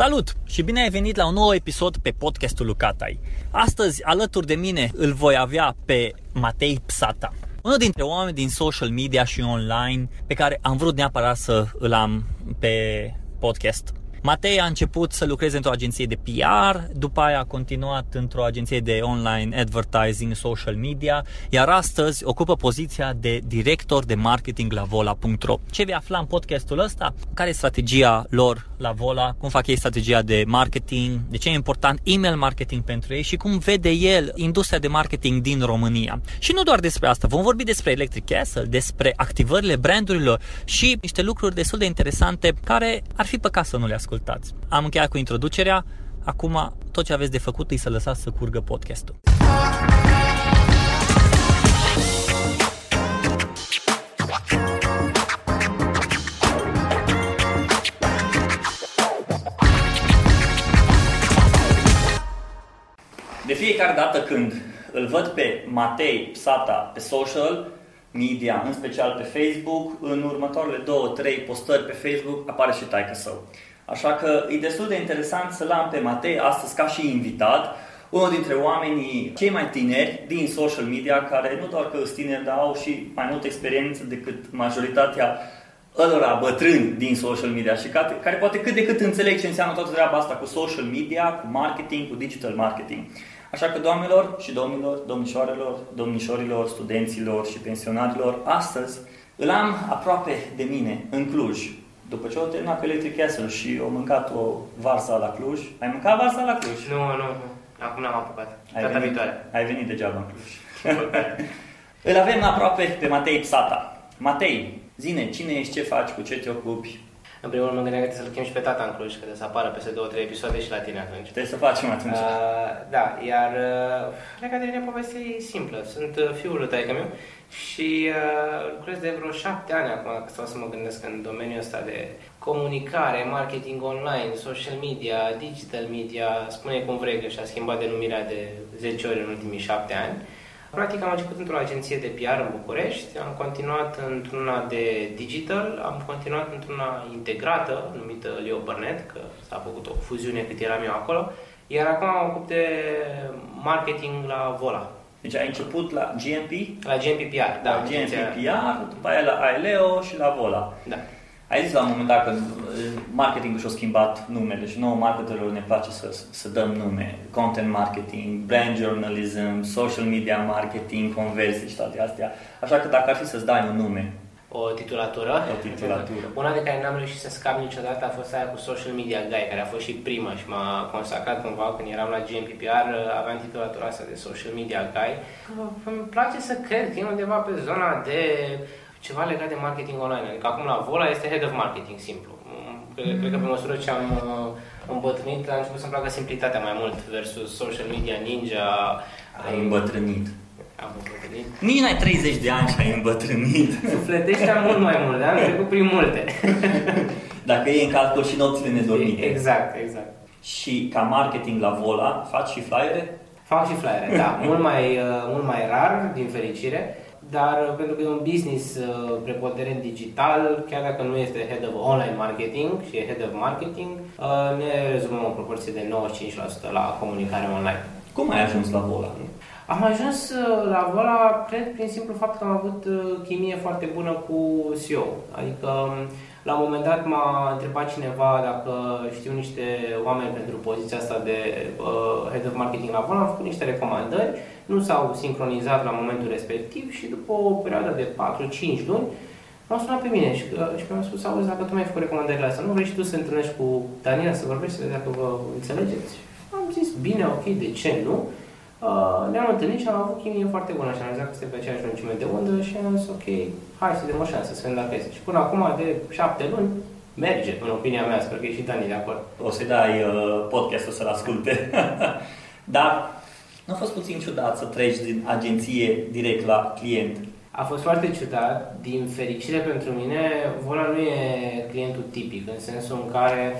Salut și bine ai venit la un nou episod pe podcastul Lucatai. Astăzi, alături de mine, îl voi avea pe Matei Psata. Unul dintre oameni din social media și online pe care am vrut neapărat să îl am pe podcast. Matei a început să lucreze într-o agenție de PR, după aia a continuat într-o agenție de online advertising, social media, iar astăzi ocupă poziția de director de marketing la vola.ro. Ce vei afla în podcastul ăsta? Care e strategia lor la Vola? Cum fac ei strategia de marketing? De ce e important email marketing pentru ei și cum vede el industria de marketing din România? Și nu doar despre asta, vom vorbi despre Electric Castle, despre activările brandurilor și niște lucruri destul de interesante care ar fi păcat să nu le ascultăm ascultați. Am încheiat cu introducerea, acum tot ce aveți de făcut e să lăsați să curgă podcastul. De fiecare dată când îl văd pe Matei Psata pe social media, în special pe Facebook, în următoarele două, trei postări pe Facebook apare și taică său. Așa că e destul de interesant să-l am pe Matei astăzi ca și invitat, unul dintre oamenii cei mai tineri din social media, care nu doar că sunt tineri, dar au și mai multă experiență decât majoritatea ălora bătrâni din social media și care, care poate cât de cât înțeleg ce înseamnă toată treaba asta cu social media, cu marketing, cu digital marketing. Așa că, doamnelor și domnilor, domnișoarelor, domnișorilor, studenților și pensionarilor, astăzi îl am aproape de mine, în Cluj, după ce au terminat cu Electric Castle și au mâncat o varsa la Cluj, ai mâncat varsa la Cluj? Nu, nu, nu. Acum n-am apucat. Ai Data venit, viitoare. ai venit degeaba în Cluj. Îl avem aproape pe Matei Psata. Matei, zine, cine ești, ce faci, cu ce te ocupi? În primul rând mă gândeam că să-l chem și pe tata în Cluj, că să apară peste două, trei episoade și la tine atunci. Trebuie să facem atunci. Uh, da, iar uh, legat de mine povestea e simplă. Sunt uh, fiul lui taică meu și uh, lucrez de vreo șapte ani acum, dacă stau să mă gândesc în domeniul ăsta de comunicare, marketing online, social media, digital media, spune cum vrei că și-a schimbat denumirea de 10 ori în ultimii șapte ani. Practic am început într-o agenție de PR în București, am continuat într-una de digital, am continuat într-una integrată, numită Leo Burnett, că s-a făcut o fuziune cât eram eu acolo, iar acum am ocup de marketing la Vola, Deci ai început la GMP, la GMPPR, da. la GMP agenția- PR, după aia la Aileo și la Vola. Da. Ai zis la un moment dat că uh, marketingul și-a schimbat numele și nouă marketerilor ne place să, să dăm nume. Content marketing, brand journalism, social media marketing, conversii și toate astea. Așa că dacă ar fi să-ți dai un nume, O titulatură. O titulatură. Una de care n-am reușit să scap niciodată a fost aia cu Social Media Guy, care a fost și prima și m-a consacrat cumva când eram la GMPPR, aveam titulatura asta de Social Media Guy. Îmi place să cred că e undeva pe zona de ceva legat de marketing online. Adică acum la Vola este Head of Marketing, simplu. Cred, cred că pe măsură ce am uh, îmbătrânit, a început să-mi placă simplitatea mai mult versus Social Media Ninja. ai îmbătrânit. Am îmbătrânit. Nici n-ai 30 de ani și ai îmbătrânit. Sufletește mult mai mult, da? am trecut prin multe. Dacă e în calcul și nopțile nedormite. Exact, exact. Și ca marketing la Vola, faci și flyere? Fac și flyere, da, mult mai, uh, mult mai rar, din fericire, dar uh, pentru că e un business uh, preponderent digital, chiar dacă nu este head of online marketing și e head of marketing, uh, ne rezumăm o proporție de 95% la comunicare online. Cum ai ajuns la Vola? Am ajuns uh, la Vola, cred, prin simplu fapt că am avut uh, chimie foarte bună cu CEO. Adică, um, la un moment dat m-a întrebat cineva dacă știu niște oameni pentru poziția asta de uh, Head of Marketing la Vola, am făcut niște recomandări, nu s-au sincronizat la momentul respectiv și după o perioadă de 4-5 luni, M-a sunat pe mine și, uh, și mi-a spus, auzi, dacă tu mi-ai făcut recomandările astea, nu vrei și tu să întâlnești cu Daniela, să vorbești, să vedea dacă vă înțelegeți? Am zis, bine, ok, de ce nu? Uh, ne-am întâlnit și am avut chimie foarte bună și am zis că suntem pe aceeași lungime de undă și am zis, ok, hai să dăm o șansă, să vedem dacă este. Și până acum, de șapte luni, merge, în opinia mea, sper că e și Dani de acord. O să-i dai uh, podcastul să-l asculte. Dar nu a fost puțin ciudat să treci din agenție direct la client. A fost foarte ciudat, din fericire pentru mine, Vola nu e clientul tipic, în sensul în care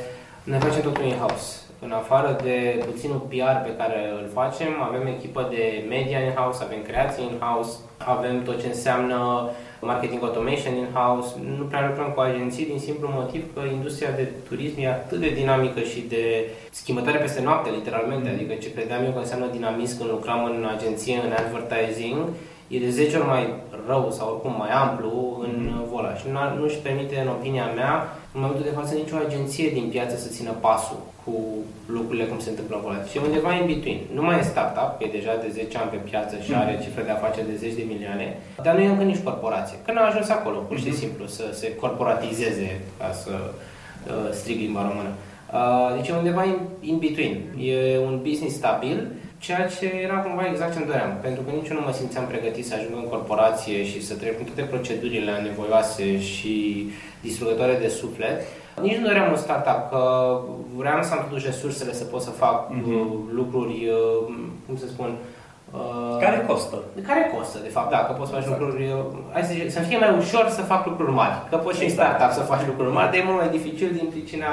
ne facem totul in-house. În afară de puținul PR pe care îl facem, avem echipă de media in-house, avem creație in-house, avem tot ce înseamnă marketing automation in-house, nu prea lucrăm cu agenții din simplu motiv că industria de turism e atât de dinamică și de schimbătoare peste noapte, literalmente, mm. adică ce credeam eu că înseamnă dinamism când lucram în agenție, în advertising, e de 10 ori mai rău sau oricum mai amplu în mm. Vola și nu își permite, în opinia mea, în momentul de față nicio agenție din piață să țină pasul cu lucrurile cum se întâmplă acolo. Și undeva in between. Nu mai e startup, e deja de 10 ani pe piață și are mm. cifre de afaceri de 10 de milioane, dar nu e încă nici corporație. Că n-a ajuns acolo, pur și mm-hmm. simplu, să se corporatizeze, ca să uh, strig limba română. Uh, deci e undeva in, in between. E un business stabil, ceea ce era cumva exact ce-mi doream, pentru că nici eu nu mă simțeam pregătit să ajung în corporație și să trec prin toate procedurile nevoioase și distrugătoare de suflet. Nici nu doream un startup, că vreau să am totuși resursele să pot să fac mm-hmm. lucruri, uh, cum să spun, Uh, care costă. Care costă, de fapt, da, că poți să faci exact. lucruri, hai să, zic, să fie mai ușor să fac lucruri mari, că poți și exact. în startup să faci lucruri mari, dar e mult mai dificil din pricina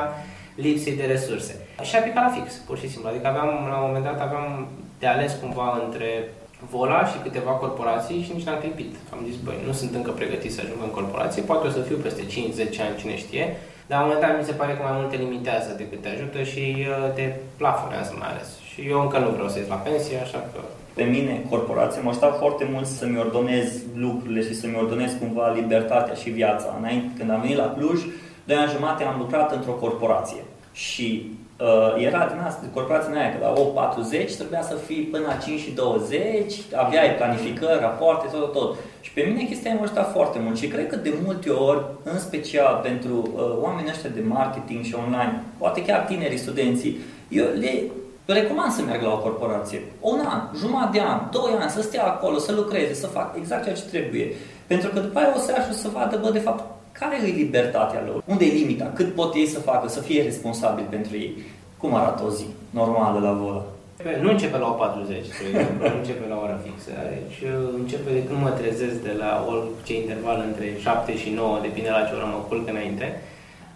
lipsei de resurse. Și a picat la fix, pur și simplu. Adică aveam, la un moment dat aveam de ales cumva între Vola și câteva corporații și nici n-am clipit. Am zis, băi, nu sunt încă pregătit să ajung în corporație, poate o să fiu peste 5-10 ani, cine știe, dar la un moment dat mi se pare că mai mult te limitează decât te ajută și uh, te plafonează mai ales. Și eu încă nu vreau să ies la pensie, așa că... Pe mine, corporația, mă aștept foarte mult să-mi ordonez lucrurile și să-mi ordonez cumva libertatea și viața. Înainte, când am venit la Cluj, doi ani jumate am lucrat într-o corporație. Și uh, era din asta, de corporația mea, că la 8.40 trebuia să fii până la 5 și 20, aveai planificări, rapoarte, tot, tot. Și pe mine chestia m-a ajutat foarte mult și cred că de multe ori, în special pentru uh, oamenii ăștia de marketing și online, poate chiar tinerii studenții, eu le recomand să meargă la o corporație. Un an, jumătate de an, doi ani, să stea acolo, să lucreze, să facă exact ceea ce trebuie. Pentru că după aia o să ajung să vadă, bă, de fapt, care e libertatea lor? Unde e limita? Cât pot ei să facă, să fie responsabili pentru ei? Cum arată o zi normală la volă? Nu începe la 40, nu începe la ora fixă. Deci uh, începe de când mă trezesc de la orice interval între 7 și 9, depinde la ce oră mă culc înainte.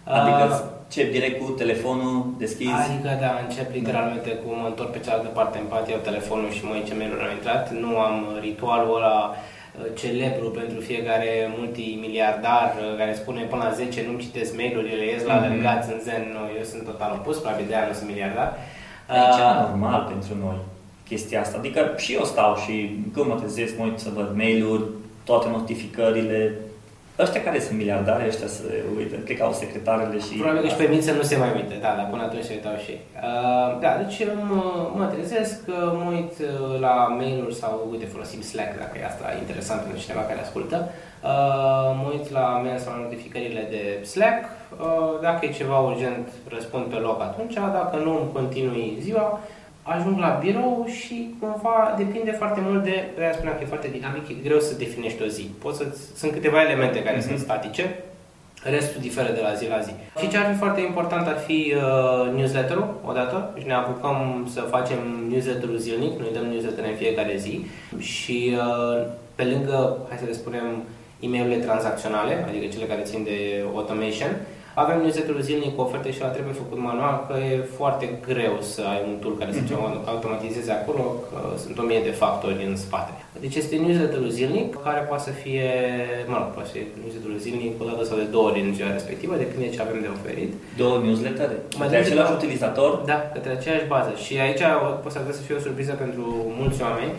Adică uh, ce, direct cu telefonul deschis? Adică da, încep literalmente cu mă întorc pe cealaltă parte în pat, iau telefonul și mă ce mail au intrat. Nu am ritualul ăla Uh, celebru pentru fiecare multimiliardar uh, care spune până la 10 nu-mi citesc mail-urile, ies la mm-hmm. în zen, eu sunt total opus, probabil de aia nu sunt miliardar. E ceva uh, normal pentru noi chestia asta. Adică și eu stau și când mă trezesc, mă uit să văd mail-uri, toate notificările, Ăștia care sunt miliardari, ăștia se uită, cred că au secretarele și... Probabil că își permit să nu se mai uite, da, dar până atunci se uitau și uh, Da, deci mă, mă trezesc, mă uit uh, la mail-uri sau, uite, folosim Slack, dacă e asta interesant pentru cineva care ascultă. Uh, mă uit la mail sau la notificările de Slack, uh, dacă e ceva urgent, răspund pe loc atunci, dacă nu, îmi continui ziua ajung la birou și cumva depinde foarte mult de, aia spuneam că e foarte dinamic, e greu să definești o zi. Poți să, sunt câteva elemente care mm-hmm. sunt statice, restul diferă de la zi la zi. Și ce ar fi foarte important ar fi uh, newsletter-ul, odată, și ne apucăm să facem newsletter-ul zilnic, noi dăm newsletter în fiecare zi și uh, pe lângă, hai să le spunem, e mail tranzacționale, adică cele care țin de automation, avem newsletter zilnic cu oferte și la trebuie făcut manual, că e foarte greu să ai un tool care să mm-hmm. automatizeze acolo, că sunt o mie de factori în spate. Deci este newsletter zilnic, care poate să fie, mă rog, poate să fie newsletter zilnic o dată sau de două ori în ziua respectivă, depinde ce avem de oferit. Două newsletter? Către același utilizator? Da, către aceeași bază. Și aici poate să fie o surpriză pentru mulți oameni,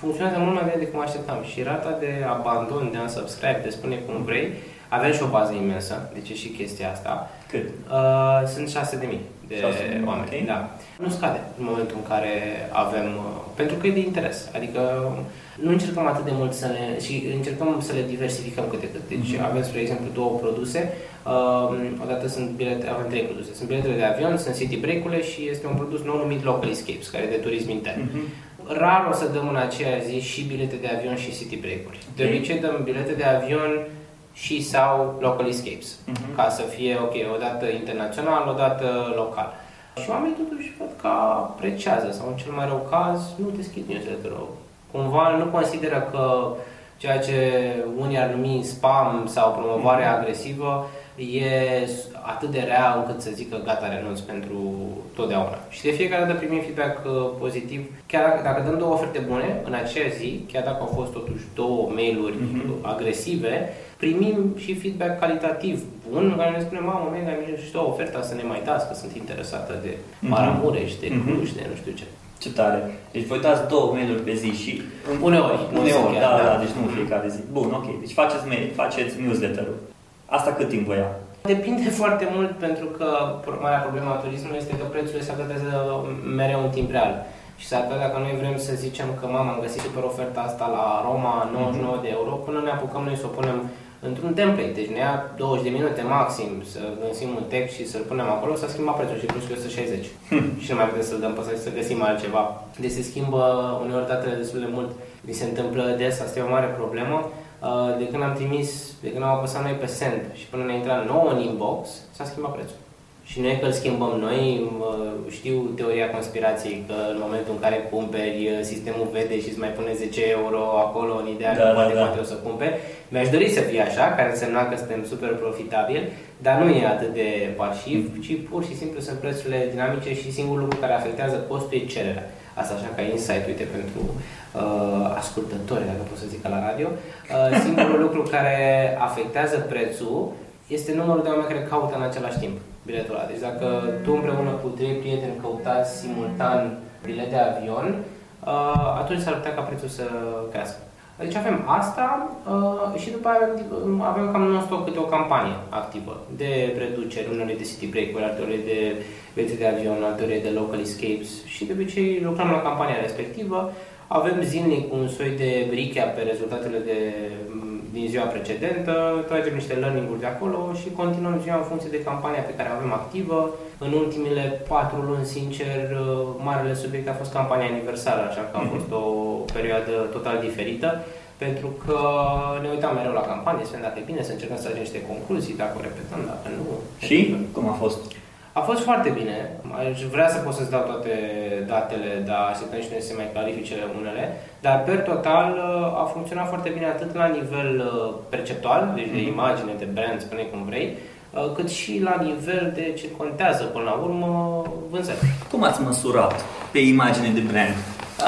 funcționează mult mai bine decât mă așteptam și rata de abandon, de unsubscribe, de spune cum vrei, avem și o bază imensă, deci e și chestia asta. Cât? Uh, sunt 6 de mii de 6 oameni. Okay. Da. Nu scade în momentul în care avem, uh, pentru că e de interes. Adică nu încercăm atât de mult să ne, și încercăm să le diversificăm câte cât. Deci mm-hmm. avem, spre exemplu, două produse. Uh, odată sunt bilete, avem trei produse. Sunt biletele de avion, sunt city break-urile și este un produs nou numit Local Escapes, care e de turism intern. Mm-hmm. Rar o să dăm în aceea zi și bilete de avion și city break-uri. De obicei dăm bilete de avion și sau local escapes, uh-huh. ca să fie, ok, o dată internațional, o dată local. Și oamenii totuși văd că apreciază sau în cel mai rău caz nu deschid newsletter-ul. Cumva nu consideră că ceea ce unii ar numi spam sau promovare uh-huh. agresivă e atât de rea încât să zică gata, renunț pentru totdeauna. Și de fiecare dată primim feedback uh, pozitiv. Chiar dacă, dacă dăm două oferte bune în aceea zi, chiar dacă au fost totuși două mail-uri mm-hmm. agresive, primim și feedback calitativ bun, în care ne spune, mamă, mega și o oferta să ne mai dați, că sunt interesată de mhm. Maramureș, de mhm. Cluj, mm-hmm. de nu știu ce. Ce tare. Deci vă dați două mail-uri pe zi și... Uneori. Uneori, da, da, da, deci nu fiecare zi. Bun, ok. Deci faceți mail, faceți newsletter-ul. Asta cât timp vă ia? Depinde foarte mult pentru că marea problema a turismului este că prețurile se updatează mereu în timp real. Și s-ar putea dacă noi vrem să zicem că mama am găsit super oferta asta la Roma 99 de euro, până ne apucăm noi să o punem într-un template. Deci ne ia 20 de minute maxim să găsim un text și să-l punem acolo, să schimba prețul și plus 160. Hmm. și nu mai putem să-l dăm pe să găsim altceva. Deci se schimbă uneori datele destul de mult. Mi se întâmplă des, asta e o mare problemă. Uh, de când am trimis, de când am apăsat noi pe send și până ne intra nouă în inbox, s-a schimbat prețul. Și noi că îl schimbăm noi, știu teoria conspirației că în momentul în care cumperi, sistemul vede și îți mai pune 10 euro acolo în ideea da, că poate, da, poate o să cumperi. Mi-aș dori să fie așa, care însemna că suntem super profitabili, dar nu e atât de pasiv, ci pur și simplu sunt prețurile dinamice și singurul lucru care afectează costul e cererea. Asta așa ca insight, uite, pentru uh, ascultători, dacă pot să zic la radio. Uh, singurul lucru care afectează prețul este numărul de oameni care caută în același timp biletul ăla. Deci dacă tu împreună cu trei prieteni căutați simultan bilet de avion, uh, atunci s-ar putea ca prețul să crească. Deci avem asta uh, și după aia avem cam non-stop câte o campanie activă de reducere, unele de city break-uri, altele de bilete de avion, altele de local escapes și de obicei lucrăm la campania respectivă. Avem zilnic un soi de recap pe rezultatele de din ziua precedentă, tragem niște learning-uri de acolo și continuăm ziua în funcție de campania pe care o avem activă. În ultimele patru luni, sincer, marele subiect a fost campania aniversară, așa că a mhm. fost o perioadă total diferită pentru că ne uitam mereu la campanie, să vedem dacă e bine, să încercăm să tragem niște concluzii, dacă o repetăm, dacă nu. Și cum a fost? A fost foarte bine. Aș vrea să pot să-ți dau toate datele, dar așteptăm și noi să se mai clarifice unele. Dar, per total, a funcționat foarte bine atât la nivel uh, perceptual, deci de mhm. imagine, de brand, spune cum vrei, uh, cât și la nivel de ce contează, până la urmă, vânzări. Cum ați măsurat pe imagine de brand?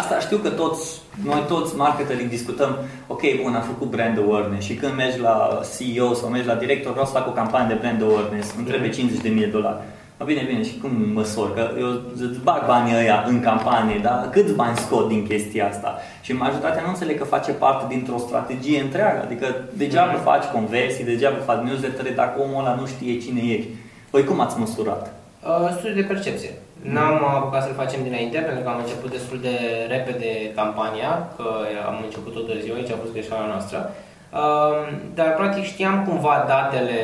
Asta știu că toți, noi toți marketing discutăm, ok, bun, am făcut brand awareness și când mergi la CEO sau mergi la director, vreau să fac o campanie de brand awareness, îmi trebuie 50.000 mhm. de dolari. Bine, bine, și cum măsor? Că eu îți bag banii ăia în campanie, dar câți bani scot din chestia asta? Și majoritatea nu înțeleg că face parte dintr-o strategie întreagă. Adică degeaba mm. faci conversii, degeaba faci newsletter dacă omul ăla nu știe cine ești. Păi cum ați măsurat? Uh, studiu de percepție. N-am apucat să-l facem dinainte, pentru că am început destul de repede campania, că am început tot de ziua, aici a fost greșeala noastră. Uh, dar, practic, știam cumva datele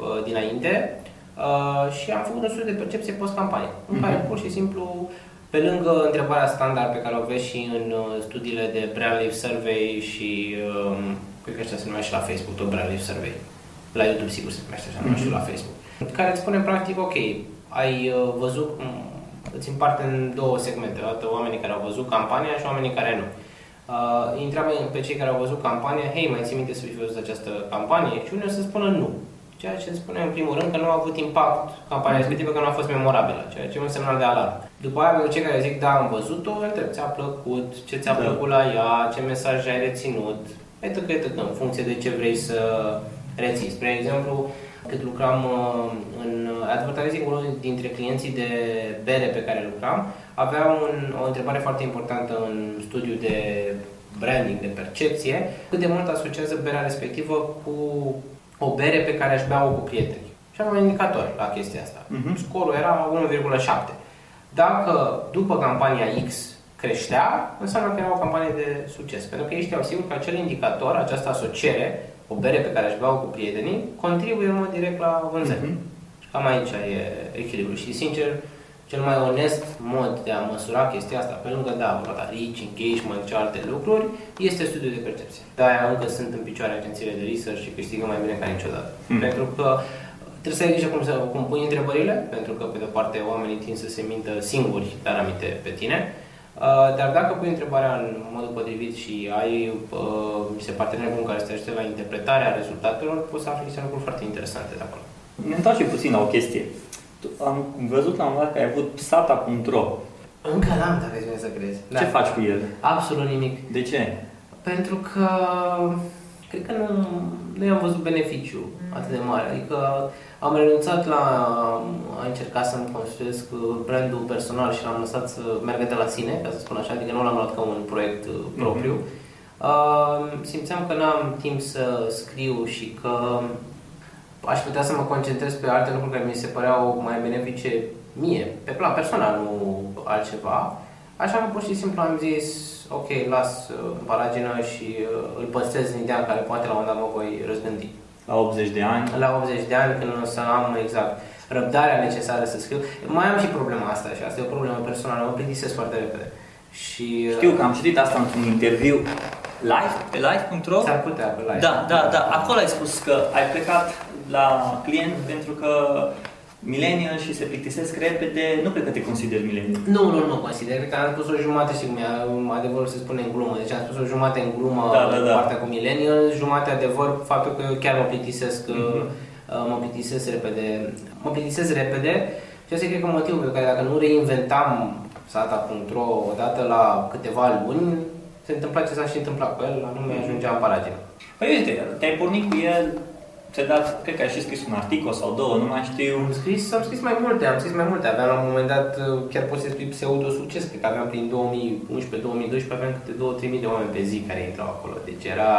uh, dinainte Uh, și am făcut un studiu de percepție post-campanie, uh-huh. în mhm. care pur și simplu, pe lângă întrebarea standard pe care o vezi și în uh, studiile de Brand Life Survey și um, cred că ăștia se numește la Facebook, tot Brand Life Survey. La YouTube sigur se numește așa, uh-huh. și la Facebook. Care îți spune practic, ok, ai uh, văzut, îți împarte în două segmente, o dată oamenii care au văzut campania și oamenii care nu. Uh, intram pe cei care au văzut campania, hei, mai ții minte să fi văzut această campanie? Și unii o să spună nu. Ceea ce spune în primul rând că nu a avut impact campania respectivă, că nu a fost memorabilă, ceea ce e un semnal de alarmă. După aia, pentru cei care zic, da, am văzut-o, întreb, ți-a plăcut, ce ți-a da. plăcut la ea, ce mesaj ai reținut, etc., etc., în funcție de ce vrei să reții. Spre exemplu, cât lucram uh, în advertising, unul dintre clienții de bere pe care lucram avea un, o întrebare foarte importantă în studiu de branding, de percepție, cât de mult asociază berea respectivă cu o bere pe care aș bea-o cu prietenii. Și am un indicator la chestia asta. Uh-huh. Scorul era 1,7. Dacă după campania X creștea, înseamnă că era o campanie de succes. Pentru că ei știau sigur că acel indicator, această asociere, o bere pe care aș bea-o cu prietenii, contribuie în mod direct la vânzări. Uh-huh. Cam aici e echilibru. Și sincer, cel mai onest mod de a măsura chestia asta, pe lângă, da, vorba reach, engagement și alte lucruri, este studiul de percepție. De-aia încă sunt în picioare agențiile de research și câștigă mai bine ca niciodată. Mm. Pentru că trebuie să ai grijă cum, să, cum pui întrebările, pentru că, pe de-o parte, oamenii tind să se mintă singuri, dar aminte pe tine. Uh, dar dacă pui întrebarea în modul potrivit și ai uh, niște parteneri buni care să te ajute la interpretarea rezultatelor, poți să afli niște lucruri foarte interesante de acolo. Ne întoarcem puțin la o chestie. Tu, am văzut la un moment dat că ai avut psata.ro. Încă n-am, dacă îți să crezi. Ce faci cu el? Absolut nimic. De ce? Pentru că cred că nu, nu i-am văzut beneficiu atât de mare. Adică am renunțat la a încerca să-mi construiesc brandul personal și l-am lăsat să meargă de la sine, ca să spun așa, adică nu l-am luat ca un proiect uh, propriu. Mm-hmm. Uh, simțeam că n-am timp să scriu și că aș putea să mă concentrez pe alte lucruri care mi se păreau mai benefice mie, pe plan personal, nu altceva. Așa că pur și simplu am zis, ok, las uh, paragină și uh, îl păstrez în ideea în care poate la un moment dat mă voi răzgândi. La 80 de ani? La 80 de ani, când o să am exact răbdarea necesară să scriu. Mai am și problema asta și asta e o problemă personală, mă plictisesc foarte repede. Și, uh, Știu că am citit asta într-un interviu live, pe live.ro? S-ar putea pe live. Da, da, da. Acolo ai spus că ai plecat la client pentru că millennial și se plictisesc repede, nu cred că te consideri millennial. Nu, nu, nu consider. Cred că am spus o jumătate și cum e adevărul se spune în glumă. Deci am spus o jumătate în glumă da, da, da. partea cu millennial, jumătate adevăr, faptul că eu chiar mă plictisesc, mm-hmm. mă plictisesc repede. Mă plictisesc repede și asta e cred că motivul pentru care dacă nu reinventam sata.ro odată la câteva luni, se întâmpla ce s-a și întâmplat cu el, anume ajungea în paragină. Păi uite, te-ai pornit cu el ți dat, cred că ai și scris un articol sau două, nu mai știu. Am scris, am scris mai multe, am scris mai multe. Aveam la un moment dat, chiar poți să scrii pseudo-succes, cred că aveam prin 2011-2012, aveam câte 2-3 mii de oameni pe zi care intrau acolo. Deci era...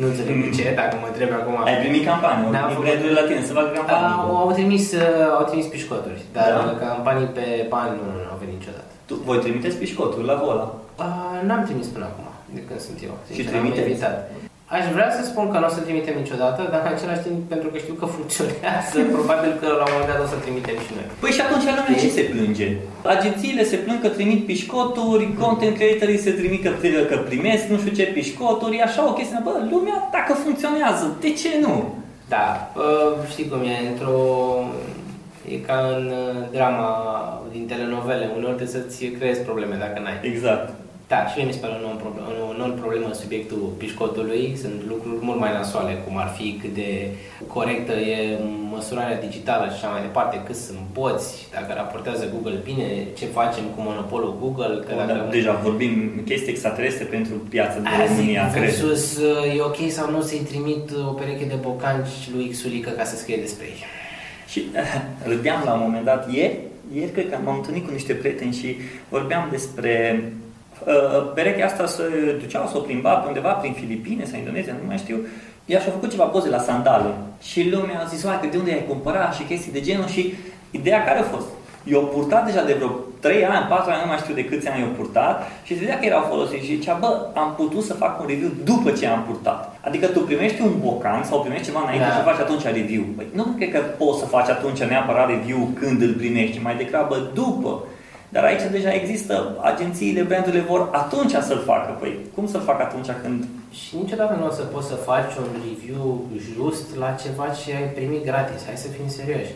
Nu înțeleg de ce, dacă mă întreb acum. Ai primit campanii, au primit făcut... la tine să facă campanii. Au, au, trimis, uh, au trimis pișcoturi, dar da. campanii pe bani nu, nu au venit niciodată. Tu, voi trimiteți pișcoturi la Vola? n-am trimis până acum, de când sunt eu. Și trimiteți? Aș vrea să spun că nu o să trimitem niciodată, dar în același timp, pentru că știu că funcționează, probabil că la un moment dat o să trimitem și noi. Păi și atunci lumea ce se plânge? Agențiile se plâng că trimit pișcoturi, content creatorii se trimit că, că primesc nu știu ce pișcoturi, așa o chestie. Bă, lumea, dacă funcționează, de ce nu? Da, știi cum e, într-o... E ca în uh, drama din telenovele, uneori trebuie să-ți creezi probleme dacă n-ai. Exact. Da, și mie mi se pare o problemă, o non problemă în subiectul pișcotului. Sunt lucruri mult mai nasoale, cum ar fi cât de corectă e măsurarea digitală și așa mai departe, cât sunt poți, dacă raportează Google bine, ce facem cu monopolul Google. Că dacă... Da, deja vorbim chestii extraterestre pentru piața de România, cred. Versus, uh, e ok sau nu să-i trimit o pereche de bocanci lui Xulică ca să scrie despre ei. Și uh, râdeam la un moment dat ieri, ieri cred că m-am întâlnit cu niște prieteni și vorbeam despre Uh, perechea asta se duceau, să o plimba pe undeva prin Filipine sau Indonezia, nu mai știu. Ea și-a făcut ceva poze la sandale și lumea a zis, că de unde ai cumpărat și chestii de genul și ideea care a fost? Eu purtat deja de vreo 3 ani, 4 ani, nu mai știu de câți ani eu purtat și se vedea că erau folosiți și zicea, bă, am putut să fac un review după ce am purtat. Adică tu primești un bocan sau primești ceva înainte da. și faci atunci review. Păi nu cred că poți să faci atunci neapărat review când îl primești, mai degrabă după. Dar aici deja există, agențiile, brandurile vor atunci să-l facă. Păi cum să-l fac atunci când... Și niciodată nu o să poți să faci un review just la ceva ce ai primit gratis. Hai să fim serioși.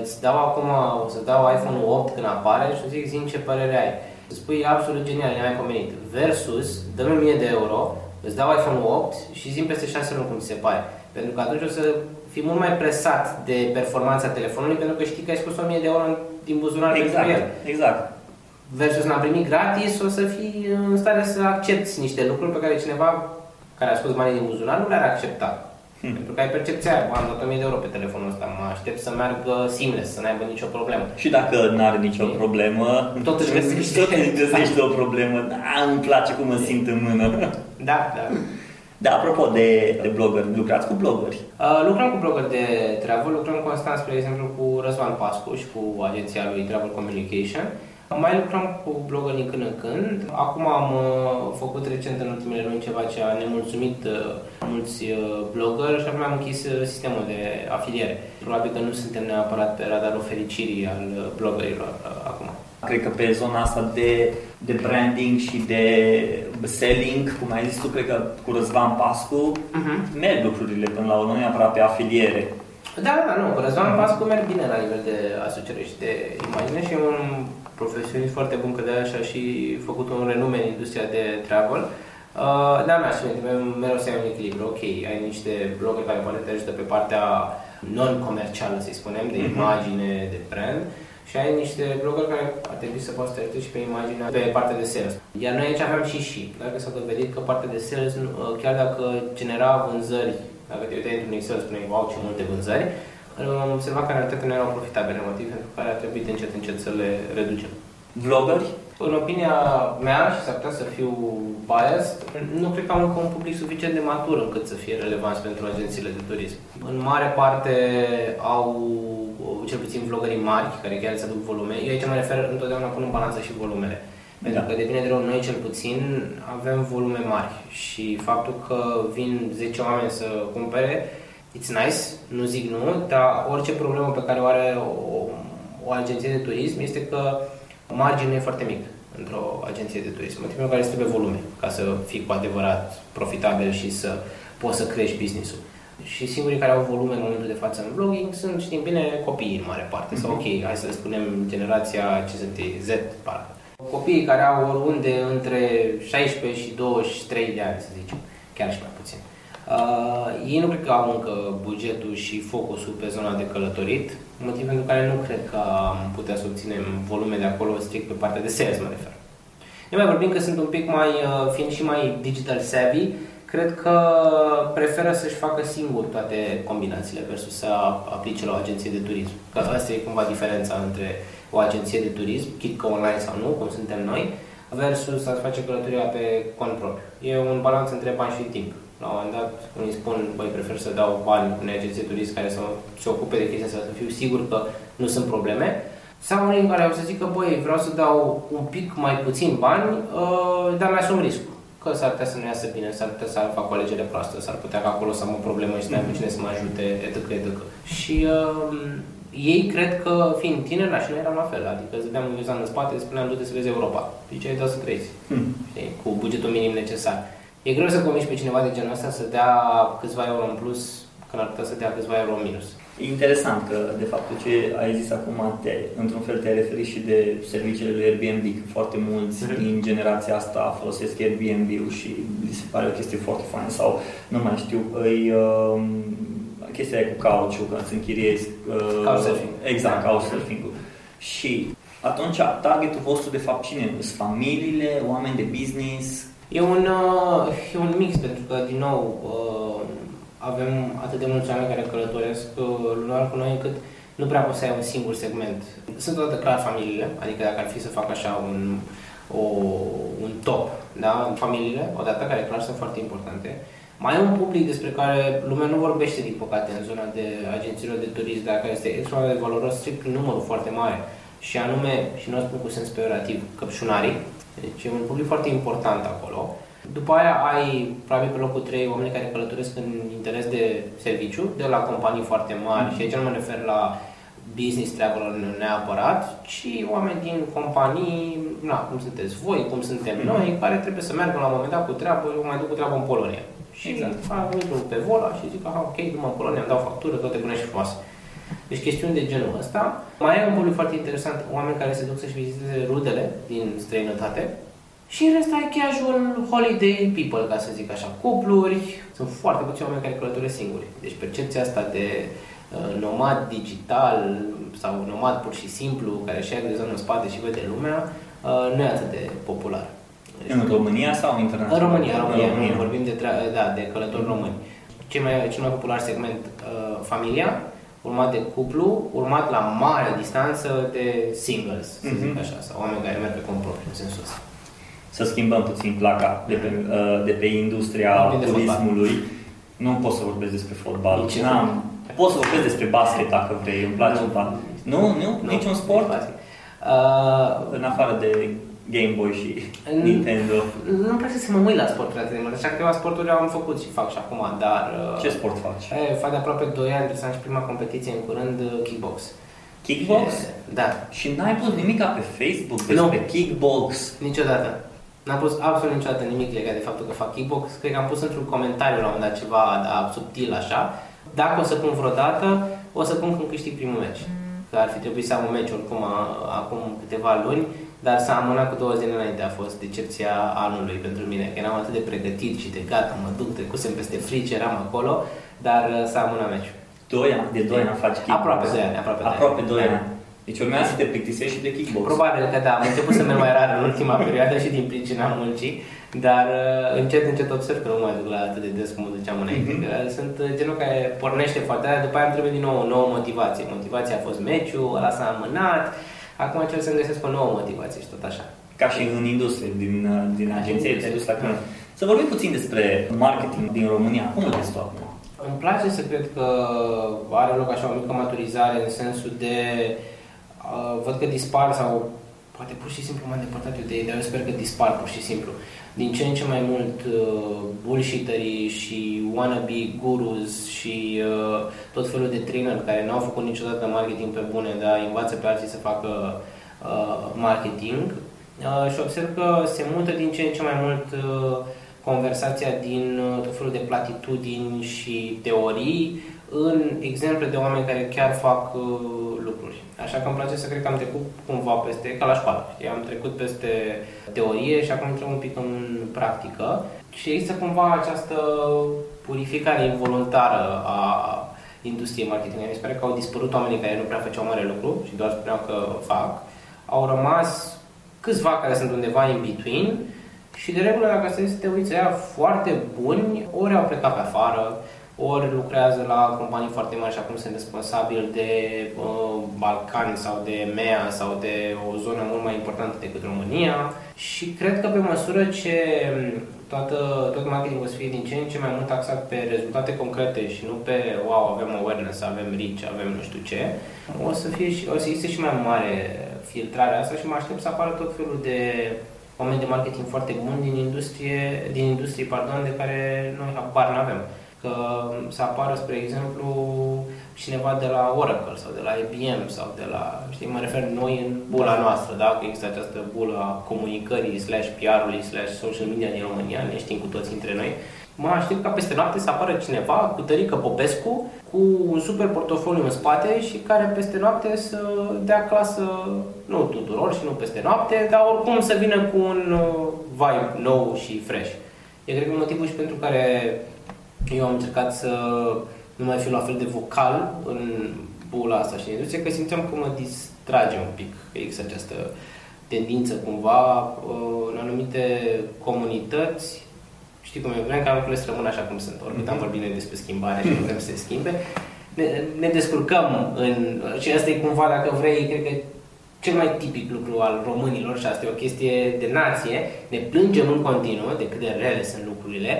Îți dau acum, o să dau iPhone 8 când apare și zic, zi ce părere ai. Îți spui absolut genial, ne-ai convenit. Versus, dă-mi 1000 de euro, îți dau iPhone 8 și zi peste 6 luni cum ți se pare. Pentru că atunci o să fii mult mai presat de performanța telefonului pentru că știi că ai spus 1000 de euro din buzunar exact, pentru el. Exact. Versus n-am primit gratis, o să fii în stare să accepti niște lucruri pe care cineva care a scos banii din buzunar nu le-ar accepta. Hmm. Pentru că ai percepția aia, am dat 1000 de euro pe telefonul ăsta, mă aștept să meargă seamless, să n-aibă nicio problemă. Și dacă n-are nicio problemă, tot își găsești, tot își găsești o problemă. Da, îmi place cum mă simt în mână. Da, da. Da, apropo de, de blogger, lucrați cu bloggeri? Uh, lucrăm cu bloggeri de travel, lucrăm constant, spre exemplu, cu Răzvan Pascu și cu agenția lui Travel Communication. Mai lucrăm cu blogger din când în când. Acum am uh, făcut recent în ultimele luni ceva ce a nemulțumit uh, mulți uh, bloggeri și acum am închis uh, sistemul de afiliere. Probabil că nu suntem neapărat pe radarul fericirii al uh, bloggerilor uh, acum. Cred că pe zona asta de, de branding și de selling, cum ai zis tu, cred că cu Răzvan Pascu uh-huh. merg lucrurile până la urmă, nu neapărat pe afiliere. Da, da, nu, cu Răzvan uh-huh. Pascu merg bine la nivel de asociere și de imagine și e un profesionist foarte bun, că de așa și făcut un renume în industria de travel. Uh, da, mi-aș mereu să ai un echilibru. Ok, ai niște bloguri care poate te ajută pe partea non-comercială, să spunem, de uh-huh. imagine, de brand și ai niște bloguri care ar trebui să poți să te și pe imagine, pe partea de sales. Iar noi aici aveam și și. Dacă s-a dovedit că partea de sales, uh, chiar dacă genera vânzări, dacă te uitai într-un Excel, spuneai, wow, ce multe vânzări, am observat că în realitate nu erau profitabile, motiv pentru care a trebuit încet încet să le reducem. Vloggeri? În opinia mea, și s-ar putea să fiu biased, nu cred că am încă un public suficient de matur încât să fie relevanți pentru agențiile de turism. În mare parte au, cel puțin vlogării mari, care chiar să aduc volume. Eu aici mă refer întotdeauna pun în balanță și volumele. Pentru da. că devine de rău, noi cel puțin avem volume mari și faptul că vin 10 oameni să cumpere, it's nice, nu zic nu, dar orice problemă pe care o are o, o agenție de turism este că marginul e foarte mic într-o agenție de turism, motivul pentru care îți trebuie volume ca să fii cu adevărat profitabil și să poți să crești business-ul. Și singurii care au volume în momentul de față în blogging sunt, știm bine, copiii în mare parte. Mm-hmm. Sau, ok, hai să le spunem generația, ce sunt ei, Z, parcă. Copiii care au oriunde între 16 și 23 de ani, să zicem, chiar și mai puțin. Uh, ei nu cred că au încă bugetul și focusul pe zona de călătorit, motiv pentru care nu cred că am putea să obținem volume de acolo strict pe partea de sales, mă refer. Eu mai vorbim că sunt un pic mai, uh, fiind și mai digital savvy, cred că preferă să-și facă singur toate combinațiile versus să aplice la o agenție de turism. Că asta e cumva diferența între o agenție de turism, chit că online sau nu, cum suntem noi, versus a face călătoria pe cont propriu. E un balans între bani și timp. La un moment dat, unii spun, băi, prefer să dau bani unei agenție turist care să se ocupe de chestia asta, să fiu sigur că nu sunt probleme. Sau unii care au să zică, băi, vreau să dau un pic mai puțin bani, uh, dar mi-asum riscul. Că s-ar putea să nu iasă bine, s-ar putea să fac o alegere proastă, s-ar putea ca acolo să am o problemă și să nu am cine să mă ajute, etc. etc. Și uh, ei cred că, fiind tineri, la și noi eram la fel, adică îți dădeam un în spate, spuneam, du-te să vezi Europa. Ziceai, da să trăiți, hmm. cu bugetul minim necesar. E greu să convingi pe cineva de genul ăsta să dea câțiva euro în plus când ar putea să dea câțiva euro în minus. E interesant că, de fapt, ce ai zis acum, te, într-un fel te-ai referit și de serviciile lui Airbnb, că foarte mulți mm-hmm. din generația asta folosesc Airbnb-ul și li se pare o chestie foarte faină sau, nu mai știu, îi, uh, chestia aia cu couch când îți închiriezi... Uh, couchsurfing. Exact, da. couchsurfing-ul. Și atunci, targetul vostru, de fapt, cine? Sunt familiile, oameni de business, E un, uh, e un mix, pentru că, din nou, uh, avem atât de mulți oameni care călătoresc uh, lunar cu noi încât nu prea poți să ai un singur segment. Sunt toate clar familiile, adică dacă ar fi să fac așa un, o, un top, da? familiile, odată, care clar sunt foarte importante. Mai e un public despre care lumea nu vorbește, din păcate, în zona de agențiilor de turism, dar care este extraordinar de valoros, strict numărul foarte mare. Și anume, și nu o spun cu sens peorativ, căpșunarii, deci e un public foarte important acolo. După aia ai, probabil pe locul 3, oameni care călătoresc în interes de serviciu, de la companii foarte mari, mm. și aici nu mă refer la business traveler neapărat, ci oameni din companii, na, cum sunteți voi, cum suntem mm. noi, care trebuie să meargă la un moment dat cu treabă, eu mai duc cu treabă în Polonia. Și exact. fac pe vola și zic, aha, ok, nu mă în Polonia, îmi dau factură, toate bune și frumoase. Deci chestiuni de genul ăsta. Mai e un public foarte interesant, oameni care se duc să-și viziteze rudele din străinătate. Și în rest ai casual holiday people, ca să zic așa, cupluri. Sunt foarte puțini oameni care călătoresc singuri. Deci percepția asta de uh, nomad digital sau nomad pur și simplu, care și de zonă în spate și vede lumea, uh, nu e atât de popular. Deci, în România sau internațional? În România, în România, în România. vorbim de, da, de călători români. Cel mai, cel mai popular segment, uh, familia, urmat de cuplu, urmat la mare distanță de singles, să mm-hmm. zic mhm. așa, sau oameni care merg pe cont propriu, în sensul ăsta. Să schimbăm puțin placa de pe, uh, de pe industria de turismului. Nu pot să vorbesc despre fotbal. N-am. Pot să vorbesc despre basket dacă vrei, îmi place nu, nu, nu, nu, niciun sport? Uh, în afară de Game Boy și Nintendo. Nu-mi place să mă uit la sporturi atât de mult. Așa câteva sporturi am făcut și fac și acum, dar... Uh, Ce sport faci? E, fac de aproape 2 ani, trebuie să am și prima competiție în curând, uh, kickbox. Kickbox? Și, da. Și n-ai pus nimic pe Facebook despre no. kickbox? Niciodată. N-am pus absolut niciodată nimic legat de faptul că fac kickbox. Cred că am pus într-un comentariu la un moment dat ceva da, subtil așa. Dacă o să pun vreodată, o să pun când câștig primul meci. că ar fi trebuit să am un meci oricum a, acum câteva luni, dar s-a amânat cu două zile înainte, a fost decepția anului pentru mine, că eram atât de pregătit și de gata, mă duc, trecusem peste frici, eram acolo, dar uh, s-a amânat meciul. Doi ani, de doi ani faci kickbox. Aproape doi ani, aproape, aproape doi ani. ani. Deci urmează să te plictisești și de kickbox. Probabil că da, am început să merg mai rar în ultima perioadă și din pricina muncii, dar uh, încet, încet observ că nu mai duc la atât de des cum mă duceam înainte. Mm-hmm. Că sunt uh, genul care pornește foarte tare, după aia îmi trebuie din nou o nouă motivație. Motivația a fost meciul, ăla s-a amânat, acum încerc să-mi găsesc o nouă motivație și tot așa. Ca și în industrie, din, uh, din agenție, te-ai dus la când. Să vorbim puțin despre marketing din România. Cum îl vezi tu acum? Îmi place să cred că are loc așa o mică maturizare în sensul de uh, văd că dispar sau poate pur și simplu m-am depărtat eu de ei, dar eu sper că dispar pur și simplu. Din ce în ce mai mult uh, bullshitterii și wannabe gurus și uh, tot felul de trainer care n-au făcut niciodată marketing pe bune, dar învață pe alții să facă uh, marketing. Uh, și observ că se mută din ce în ce mai mult uh, conversația din uh, tot felul de platitudini și teorii în exemple de oameni care chiar fac uh, lucruri. Așa că îmi place să cred că am trecut cumva peste, ca la școală, știi? am trecut peste teorie și acum intrăm un pic în practică și există cumva această purificare involuntară a industriei marketing. Mi se pare că au dispărut oamenii care nu prea făceau mare lucru și doar spuneau că fac. Au rămas câțiva care sunt undeva in between și de regulă, dacă să te uiți, ea foarte buni, ori au plecat pe afară, ori lucrează la companii foarte mari și acum sunt responsabili de uh, Balcani sau de MEA sau de o zonă mult mai importantă decât România și cred că pe măsură ce toată, tot marketingul o să fie din ce în ce mai mult axat pe rezultate concrete și nu pe wow, avem awareness, avem reach, avem nu știu ce, o să, fie și, o să existe și mai mare filtrarea asta și mă aștept să apară tot felul de oameni de marketing foarte buni din industrie, din industrie pardon, de care noi habar nu avem. Că să apară, spre exemplu, cineva de la Oracle sau de la IBM sau de la, știi, mă refer noi în bula noastră, da? Că există această bulă a comunicării slash PR-ului slash social media din România, ne știm cu toți între noi mă aștept ca peste noapte să apară cineva cu Tărică Popescu, cu un super portofoliu în spate și care peste noapte să dea clasă, nu tuturor și nu peste noapte, dar oricum să vină cu un uh, vibe nou și fresh. E cred că motivul și pentru care eu am încercat să nu mai fiu la fel de vocal în bula asta și în industrie, că simțeam că mă distrage un pic, că există această tendință cumva uh, în anumite comunități știi cum e, vrem ca lucrurile să rămână așa cum sunt. Oricât am mhm. vorbit noi despre schimbare și vrem să se schimbe, ne, ne descurcăm în... Și asta e cumva, dacă vrei, cred că cel mai tipic lucru al românilor, și asta e o chestie de nație, ne plângem în continuu de cât de rele sunt lucrurile,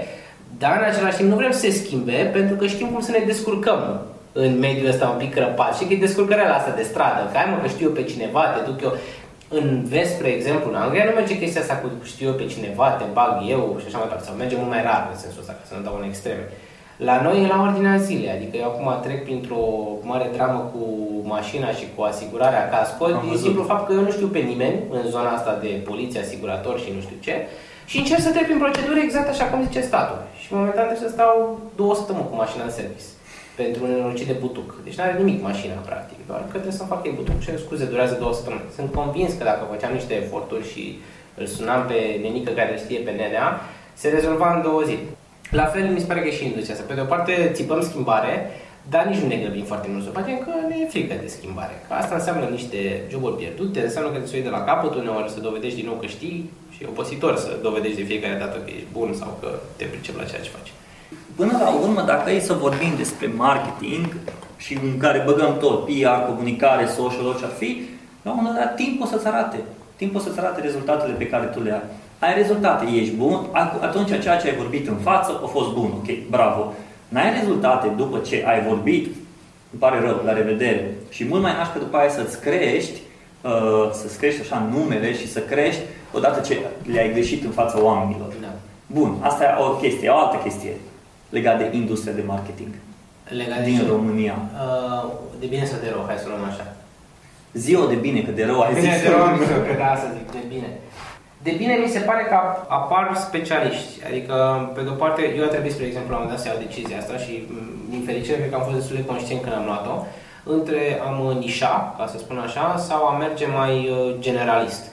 dar în același timp nu vrem să se schimbe pentru că știm cum să ne descurcăm în mediul ăsta un pic crăpat și că e descurcarea asta de stradă, că ai mă că știu eu pe cineva, te duc eu în vest, spre exemplu, în Anglia, nu merge chestia asta cu știu eu pe cineva, te bag eu și așa mai departe, sau merge mult mai rar în sensul ăsta, ca să nu dau în extreme. La noi e la ordinea zilei, adică eu acum trec printr-o mare dramă cu mașina și cu asigurarea casco, din simplu fapt că eu nu știu pe nimeni în zona asta de poliție, asigurator și nu știu ce, și încerc să trec prin procedură exact așa cum zice statul. Și momentan trebuie să stau două săptămâni cu mașina în service pentru un nenorocit de butuc. Deci nu are nimic mașina, practic, doar că trebuie să fac ei butuc și scuze, durează două săptămâni. Sunt convins că dacă făceam niște eforturi și îl sunam pe nenică care știe pe nenea, se rezolva în două zile. La fel mi se pare că și industria asta. Pe de o parte țipăm schimbare, dar nici nu ne grăbim foarte mult să o facem, că ne e frică de schimbare. Că asta înseamnă niște joburi pierdute, înseamnă că trebuie să de la capăt uneori să dovedești din nou că știi și e obositor să dovedești de fiecare dată că ești bun sau că te pricep la ceea ce faci. Până la urmă, dacă e să vorbim despre marketing și în care băgăm tot, PR, comunicare, social, orice ar fi, la un moment dat timp o să-ți arate. Timp o să-ți arate rezultatele pe care tu le ai. Ai rezultate, ești bun, atunci ceea ce ai vorbit în față a fost bun, ok, bravo. N-ai rezultate după ce ai vorbit, îmi pare rău, la revedere. Și mult mai nașpa după aia să-ți crești, uh, să-ți crești așa numele și să crești odată ce le-ai greșit în fața oamenilor. Da. Bun, asta e o chestie, o altă chestie legat de industria de marketing legat din de România. Uh, de bine sau de rău? Hai să luăm așa. Zi-o de bine, că de rău ai zis. De rău am că da, să zic, de bine. De bine mi se pare că apar specialiști. Adică, pe de-o parte, eu a trebuit, spre exemplu, am dat să iau decizia asta și, din fericire, cred că am fost destul de conștient când am luat-o. Între a mă nișa, ca să spun așa, sau a merge mai uh, generalist.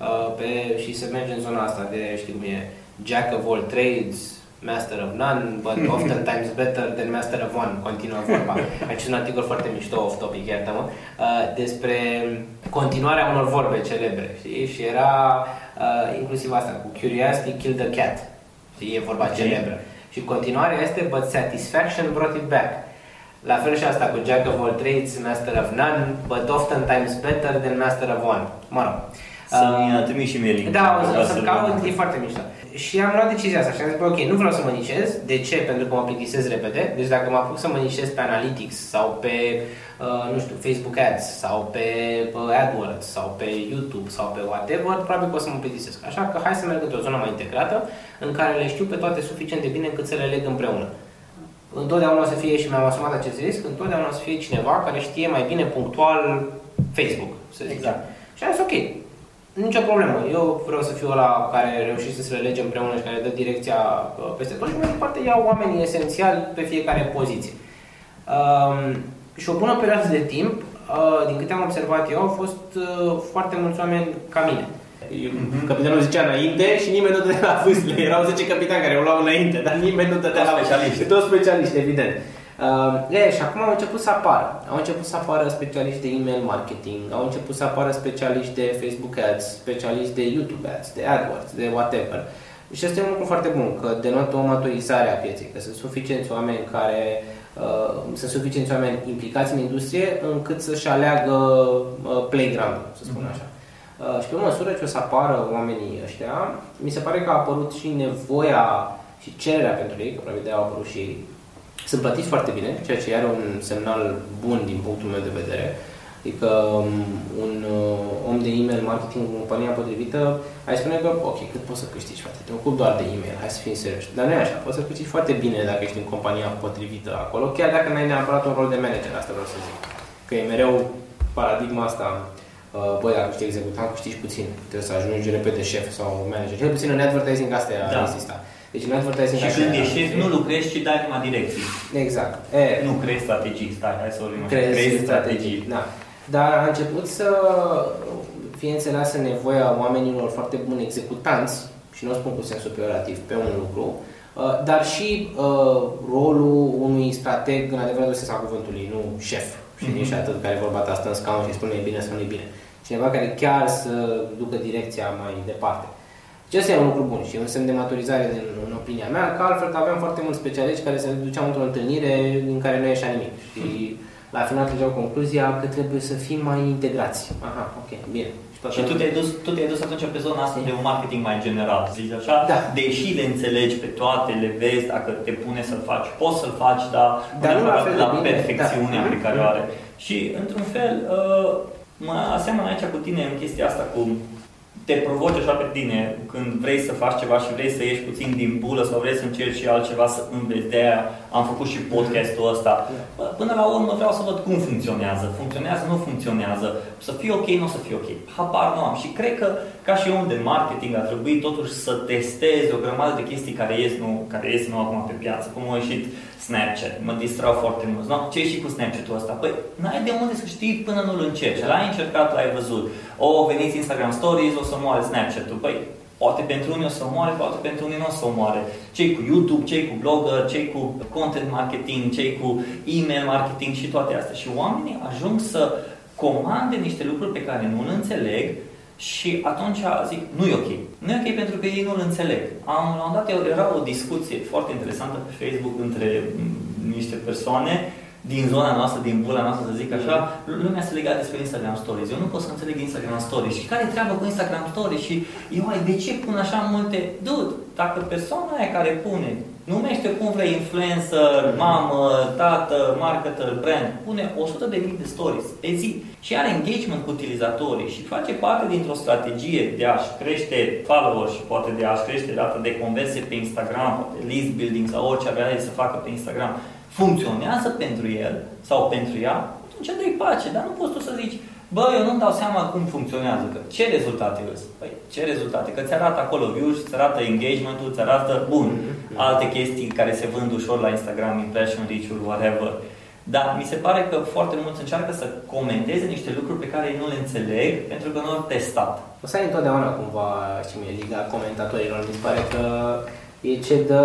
Uh, pe, și să merge în zona asta de, știu cum e, jack of all trades, master of none, but oftentimes better than master of one, continuă vorba. Aici un articol foarte mișto, off-topic, iartă-mă, uh, despre continuarea unor vorbe celebre, știi? Și era uh, inclusiv asta, cu curiosity killed the cat, știi? E vorba okay. celebră. Și continuarea este, but satisfaction brought it back. La fel și asta cu Jack of all trades, Master of none, but oftentimes better than Master of one. Mă rog. Să-mi uh, trimiți și mie Da, o să, să caut, e foarte mișto. Și am luat decizia asta și am zis, ok, nu vreau să mă nicez. De ce? Pentru că mă plictisez repede. Deci dacă mă apuc să mă nicez pe Analytics sau pe, uh, nu știu, Facebook Ads sau pe uh, AdWords sau pe YouTube sau pe whatever, probabil că o să mă plictisesc. Așa că hai să merg într-o zonă mai integrată în care le știu pe toate suficient de bine încât să le leg împreună. Întotdeauna o să fie, și mi-am asumat acest risc, întotdeauna o să fie cineva care știe mai bine punctual Facebook, să zic. Exact. Și am zis, ok, Nicio problemă. Eu vreau să fiu ăla care reușește să le lege împreună și care dă direcția uh, peste tot și mai departe iau oamenii esențiali pe fiecare poziție. Um, și o bună perioadă de timp, uh, din câte am observat eu, au fost uh, foarte mulți oameni ca mine. Mm-hmm. Capitanul zicea înainte și nimeni nu dădea la vâsle. Erau 10 capitani care o luau înainte, dar nimeni nu dădea la specialiști. Toți specialiști, evident. Uh, e, și acum au început să apară. Au început să apară specialiști de email marketing, au început să apară specialiști de Facebook Ads, specialiști de YouTube Ads, de AdWords, de whatever. Și asta e un lucru foarte bun, că denotă o maturizare a pieței, că sunt suficienți oameni care uh, sunt suficienți oameni implicați în industrie încât să-și aleagă uh, playground să spun mhm. așa. Uh, și pe măsură ce o să apară oamenii ăștia, mi se pare că a apărut și nevoia și cererea pentru ei, că probabil de au apărut și sunt plătiți foarte bine, ceea ce are un semnal bun din punctul meu de vedere. Adică um, un uh, om de email marketing în compania potrivită, ai spune că, ok, cât poți să câștigi, frate, te ocupi doar de email, hai să fim serioși. Dar nu e așa, poți să câștigi foarte bine dacă ești în compania potrivită acolo, chiar dacă n-ai neapărat un rol de manager, asta vreau să zic. Că e mereu paradigma asta, uh, băi, dacă ești executant, câștigi puțin, trebuie să ajungi repede șef sau manager. Cel puțin în advertising asta e da. insista. Deci în advertising Și când ești șef, nu lucrezi, ci dai numai direcții. Exact. E, nu creezi strategii, stai, hai să vorbim creezi, creezi strategii. Da. Dar a început să fie înțeleasă nevoia oamenilor foarte buni executanți, și nu o spun cu sens peorativ, pe un lucru, uh, dar și uh, rolul unui strateg în adevăratul sens a cuvântului, nu șef. Și mm-hmm. și atât care vorba ta stă în scaun și spune bine sau nu bine. Cineva care chiar să ducă direcția mai departe. Ce este un lucru bun și un semn de maturizare în, în opinia mea, că altfel că aveam foarte mulți specialiști care se duceau într-o întâlnire în care nu ieșea nimic. Și la final trăgeau concluzia că trebuie să fim mai integrați. Aha, ok, bine. Și, și tu, te-ai dus, tu te-ai dus atunci pe zona asta de un marketing mai general, zici așa? Da. Deși le înțelegi pe toate, le vezi, dacă te pune să-l faci, poți să-l faci, dar, dar nu la, la perfecțiunea da. pe care o are. Și, într-un fel, uh, mă aseamăn aici cu tine în chestia asta cu te provoci așa pe tine când vrei să faci ceva și vrei să ieși puțin din bulă sau vrei să încerci și altceva să înveți. De aia am făcut și podcastul ăsta. Până la urmă vreau să văd cum funcționează. Funcționează, nu funcționează. Să fie ok, nu o să fie ok. Habar nu am. Și cred că ca și om de marketing ar trebui totuși să testezi o grămadă de chestii care ies nu, care ies nu acum pe piață. Cum a ieșit Snapchat. Mă distrau foarte mult. No? Ce și cu Snapchat-ul ăsta? Păi, n-ai de unde să știi până nu-l încerci. L-ai încercat, l-ai văzut. O, veniți Instagram Stories, o să moare Snapchat-ul. Păi, poate pentru unii o să moare, poate pentru unii nu o să moare. Cei cu YouTube, cei cu blogger, cei cu content marketing, cei cu email marketing și toate astea. Și oamenii ajung să comande niște lucruri pe care nu le înțeleg și atunci zic, nu e ok. Nu e ok pentru că ei nu-l înțeleg. Am, la un dat era o discuție foarte interesantă pe Facebook între niște persoane din zona noastră, din bula noastră, să zic așa, lumea se lega despre Instagram Stories. Eu nu pot să înțeleg Instagram Stories. Și care treabă cu Instagram Stories? Și eu, ai, de ce pun așa multe? Dude, dacă persoana aia care pune Numește cum vrei influencer, mamă, tată, marketer, brand. Pune 100 de mii de stories pe zi și are engagement cu utilizatorii și face parte dintr-o strategie de a-și crește followers și poate de a-și crește data de conversie pe Instagram, poate list building sau orice avea să facă pe Instagram. Funcționează pentru el sau pentru ea, atunci dă-i pace, dar nu poți tu să zici Bă, eu nu-mi dau seama cum funcționează. Că ce rezultate îți? Păi, ce rezultate? Că ți arată acolo views, ți arată engagement-ul, ți arată, bun, mm-hmm. alte chestii care se vând ușor la Instagram, impression reach-uri, whatever. Dar mi se pare că foarte mulți încearcă să comenteze niște lucruri pe care ei nu le înțeleg pentru că nu au testat. O să ai întotdeauna cumva, și mie, liga comentatorilor. Mi se pare că e ce dă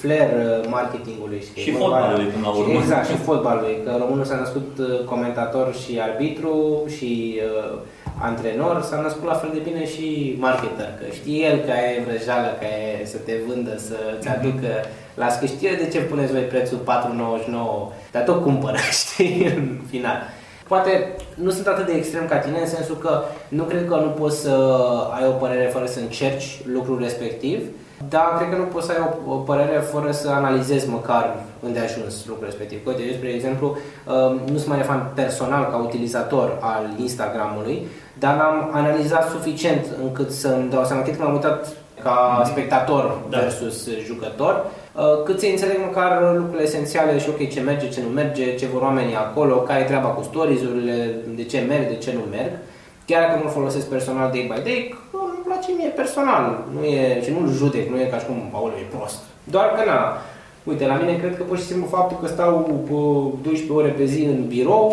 flair marketingului. Știi? Și fotbalului până la urmă. Exact, și fotbalului. Că românul s-a născut uh, comentator și arbitru și uh, antrenor, s-a născut la fel de bine și marketer. Că știe el că e vrăjeală, că e să te vândă, să-ți Mhm. aducă la știe de ce puneți voi prețul 4,99, dar tot cumpără, știi, în final. Poate nu sunt atât de extrem ca tine, în sensul că nu cred că nu poți să ai o părere fără să încerci lucrul respectiv, dar cred că nu poți să ai o, o părere fără să analizezi măcar unde ai ajuns lucrul respectiv. Uite, eu, spre exemplu, um, nu sunt mai fan personal ca utilizator al Instagramului, dar l-am analizat suficient încât să-mi dau seama, cât m-am uitat ca spectator Da. versus jucător, uh, cât să înțeleg măcar lucrurile esențiale și ok, ce merge, ce nu merge, ce vor oamenii acolo, care e treaba cu stories-urile, de ce merg, de ce nu merg. Chiar dacă nu folosesc personal day by day, că îmi place mie personal, nu e, și nu-l judec, nu e ca și cum, aoleu, e prost. Doar că na, uite, la mine cred că pur și simplu faptul că stau uh, 12 ore pe zi în birou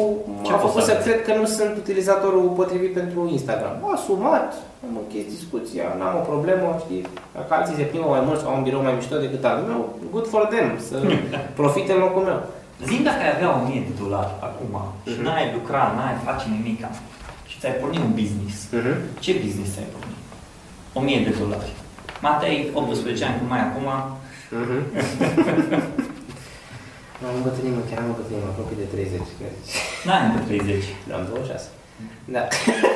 Ce m-a poți făcut să să faci? cred că nu sunt utilizatorul potrivit pentru Instagram. M-a asumat, am închis discuția, n-am o problemă, știi? Dacă alții se plimbă mai mult sau au un birou mai mișto decât al meu, good for them, să profite în locul meu. Zim dacă ai avea 1000 de dolari acum și Mhm. n-ai lucra, n-ai face nimica și ți-ai pornit un business, Mhm. ce business ți-ai pornit? 1000 de dolari. Matei, 18 ani, cum ai acum, Mhm. Nu am îmbătrânit, mă, chiar am îmbătrânit, mă apropii de 30, cred. n-ai încă 30. Nu, am 26. Da.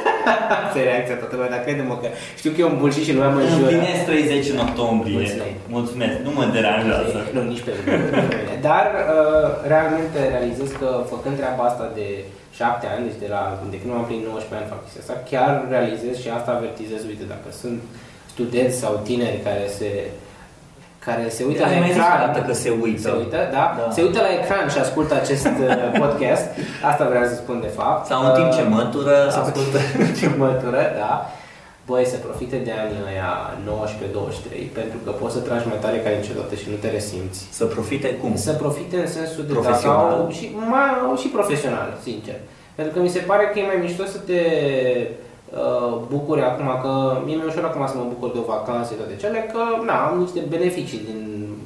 Asta e reacția toată lumea, dar crede-mă că știu că e un bullshit și lumea mă înjură. Împlinesc 30 în octombrie. Mulțumesc. Mulțumesc. Nu mă deranjează. Nu, nici pe mine. nici pe mine. Dar uh, realmente realizez că făcând treaba asta de șapte ani, deci de, la, de când am prin 19 ani fac chestia asta, chiar realizez și asta avertizez, uite, dacă sunt studenți sau tineri care se care se uită Ai la mai zis ecran, odată că se uită. se uită, da? Da. se uită la ecran și ascultă acest uh, podcast, asta vreau să spun de fapt. Sau în timp ce Uh, mătură, sau ascultă. ce mătură, da. Băi, să profite de anii ăia 19-23, pentru că poți să tragi mai tare ca niciodată și nu te resimți. Să profite cum? Să profite în sensul de Profesional. Dacă au, și, mai, și profesional, sincer. Pentru că mi se pare că e mai mișto să te uh, bucuri acum, că mie mi-e ușor acum să mă bucur de o vacanță și toate cele, că na, am niște beneficii din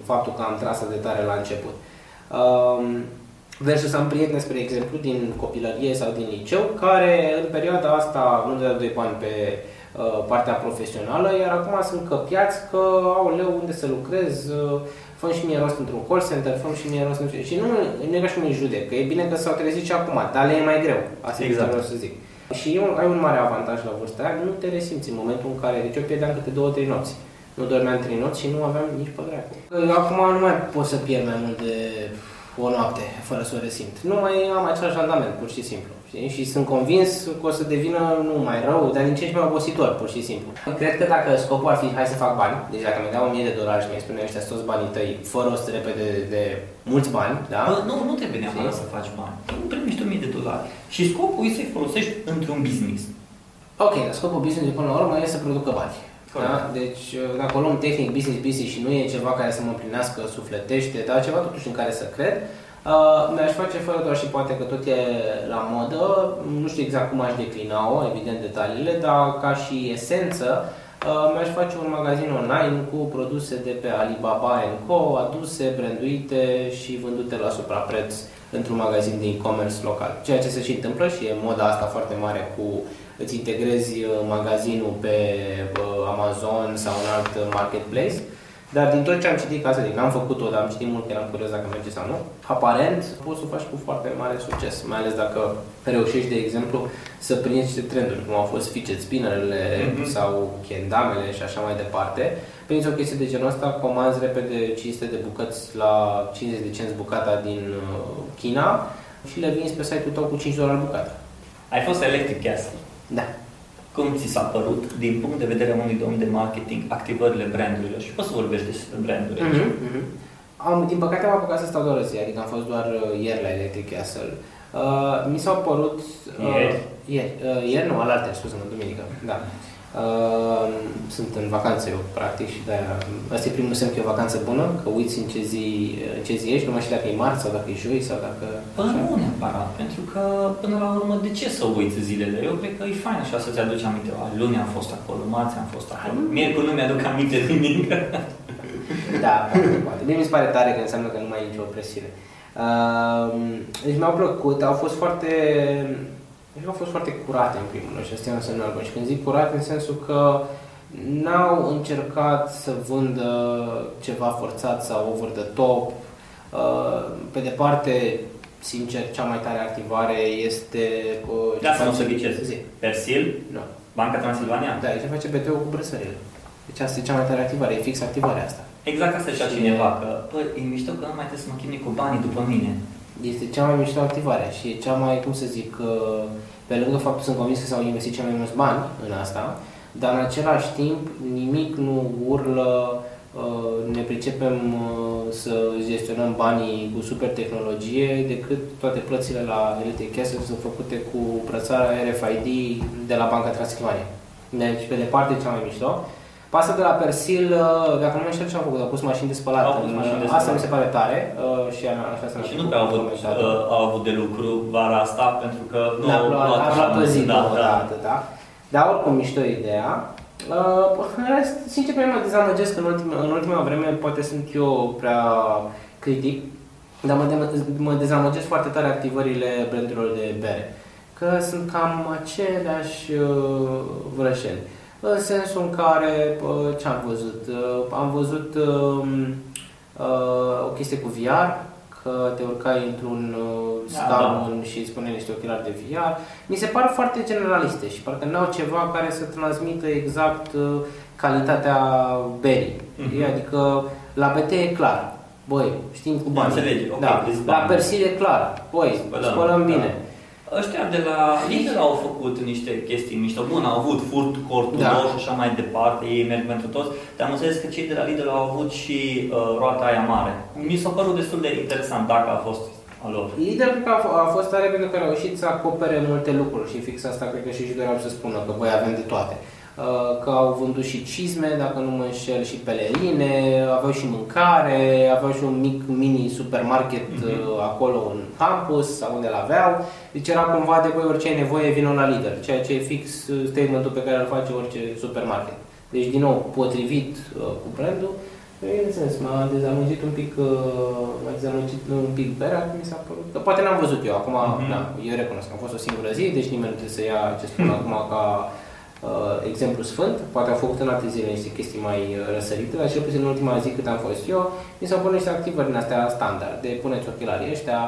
faptul că am tras atât de tare la început. Um, versus am prieteni, spre exemplu, din copilărie sau din liceu, care în perioada asta nu dădeau doi bani pe uh, partea profesională, iar acum sunt căpiați că au leu unde să lucrez, uh, fă și mie rost într-un call center, fă și mie rost într-un... Și nu, nu e ca și cum îi judec, că e bine că s-au trezit și acum, dar le e mai greu. Asta Exact. exact. vreau să zic. Și e un, ai un mare avantaj la vârsta aia, nu te resimți în momentul în care, deci eu pierdeam câte două, trei nopți. Nu dormeam trei nopți și nu aveam nici pe dracu. Acum nu mai pot să pierd mai mult de o noapte fără să o resimt. Nu mai am același randament, pur și simplu. Știi? Și sunt convins că o să devină nu mai rău, dar din ce în ce mai obositor, pur și simplu. Cred că dacă scopul ar fi hai să fac bani, deci dacă mi dau 1000 de dolari și mi spune ăștia sunt toți banii tăi, fără o să te repede de, de mulți bani, da? Bă, nu, nu trebuie neapărat să faci bani. Tu primești 1000 de dolari. Și scopul e să-i folosești într-un business. Ok, dar scopul business până la urmă e să producă bani. Corect. Da? Deci, dacă o luăm tehnic business business și nu e ceva care să mă împlinească sufletește, dar ceva totuși în care să cred, uh, mi-aș face fără doar și poate că tot e la modă, nu știu exact cum aș declina-o, evident detaliile, dar ca și esență, uh, mi-aș face un magazin online cu produse de pe Alibaba Co, aduse, branduite și vândute la suprapreț într-un magazin de e-commerce local. Ceea ce se și întâmplă și e moda asta foarte mare cu îți integrezi uh, magazinul pe uh, Amazon sau un alt uh, marketplace. Dar din tot ce am citit, ca să zic, n-am făcut-o, dar am citit mult că eram curios dacă merge sau nu, aparent poți să o faci cu foarte mare succes, mai ales dacă reușești, de exemplu, să prinzi niște trenduri, cum au fost fidget spinnerele Mhm. sau kendamele și așa mai departe. Prinzi o chestie de genul ăsta, comanzi repede 500 de bucăți la 50 de cenți bucata din uh, China și le vinzi pe site-ul tău cu 5 dolari bucata. Ai fost Electric Castle. Da. Cum ți s-a părut, din punct de vedere a unui domn de marketing, activările brandurilor? Și poți să vorbești despre branduri. aici. Mhm, mhm. Am, din păcate am apucat să stau doar o zi, adică am fost doar uh, ieri la Electric Castle. Uh, mi s-au părut... Uh, Ieri? Ieri, uh, ieri nu, alaltă, scuze-mă, duminică, da. Uh, sunt în vacanță eu, practic, și de Asta e primul semn că e o vacanță bună, că uiți în ce zi, în ce zi ești, numai și dacă e marți sau dacă e joi sau dacă... Până nu neapărat, pentru că până la urmă de ce să uiți zilele? Eu cred că e fain așa să-ți aduci aminte. Luni am fost acolo, marți am fost acolo, miercuri nu mi-aduc aminte de nimic. da, poate, poate. Mie mi se pare tare că înseamnă că nu mai e nicio presiune. Uh, deci mi-au plăcut, au fost foarte deci au fost foarte curate în primul rând și asta înseamnă album. Și când zic curate în sensul că n-au încercat să vândă ceva forțat sau over the top. Uh, pe departe, sincer, cea mai tare activare este... Uh, da, să nu să ghicesc. Zi. Persil? Nu. Banca Transilvania? Da, ce face BT-ul cu brăsările. Deci asta e cea mai tare activare, e fix activarea asta. Exact asta și cineva, că, bă, e mișto că nu mai trebuie să mă chinui cu banii după mine este cea mai mișto activare și e cea mai, cum să zic, uh, pe lângă faptul că sunt convins că s-au investit cea mai mulți bani în asta, dar în același timp nimic nu urlă, uh, ne pricepem uh, să gestionăm banii cu super tehnologie decât toate plățile la Elite Castle sunt făcute cu brățara RFID de la Banca Transilvania. Deci, pe departe, cea mai mișto. Pasta de la Persil, uh, dacă nu mai știu ce au făcut, au pus mașini de spălat. Au pus mașini de spălat. Asta mi se pare tare uh, și așa să Și nu prea au avut, uh, au avut de lucru vara asta, pentru că nu au luat așa pe zi, da, da, da, da. Dar oricum mișto ideea. Uh, în rest, sincer, pe mine mă dezamăgesc în ultima, în ultima vreme, poate sunt eu prea critic, dar mă, de, mă dezamăgesc foarte tare activările brandurilor de bere. Că sunt cam aceleași uh, vrășeli în sensul în care, ce am văzut? Am văzut um, o chestie cu VR, că te urcai într-un da, scaun da. și îți spune niște ochelari de VR. Mi se par foarte generaliste și parcă n-au ceva care să transmită exact calitatea berii. Mm-hmm. Adică la BT e clar. Băi, știm cu bani. Înțelegi, okay, da. La Persil e clar. Băi, spălăm, spălăm bine. Da. Ăștia de la Lidl au făcut niște chestii mișto. Bun, au avut furt, cortul da. și așa mai departe, ei merg pentru toți, dar am înțeles că cei de la Lidl au avut și uh, roata aia mare. Mi s-a părut destul de interesant dacă a fost a lor. Lidl cred că a, fost tare pentru că au reușit să acopere multe lucruri și fix asta cred că și și doreau să spună că voi avem de toate. Uh, că au vândut și cizme, dacă nu mă înșel, și pelerine, aveau și mâncare, aveau și un mic mini supermarket mm-hmm. acolo în campus sau unde l-aveau. Deci era cumva de voi orice ai nevoie, vină la lider, ceea ce e fix uh, statementul pe care îl face orice supermarket. Deci, din nou, potrivit uh, cu brandul, sens, m-a dezamăgit un pic, uh, m-a dezamăgit un pic berea, mi s-a părut, că poate n-am văzut eu, acum, mm-hmm. da, eu recunosc că am fost o singură zi, deci nimeni nu trebuie să ia ce spun mm-hmm. acum ca uh, exemplu sfânt, poate au făcut în alte zile niște chestii mai uh, răsărite, dar cel puțin în ultima zi cât am fost eu, mi s-au pus niște activări din astea standard, de puneți ochelarii ăștia,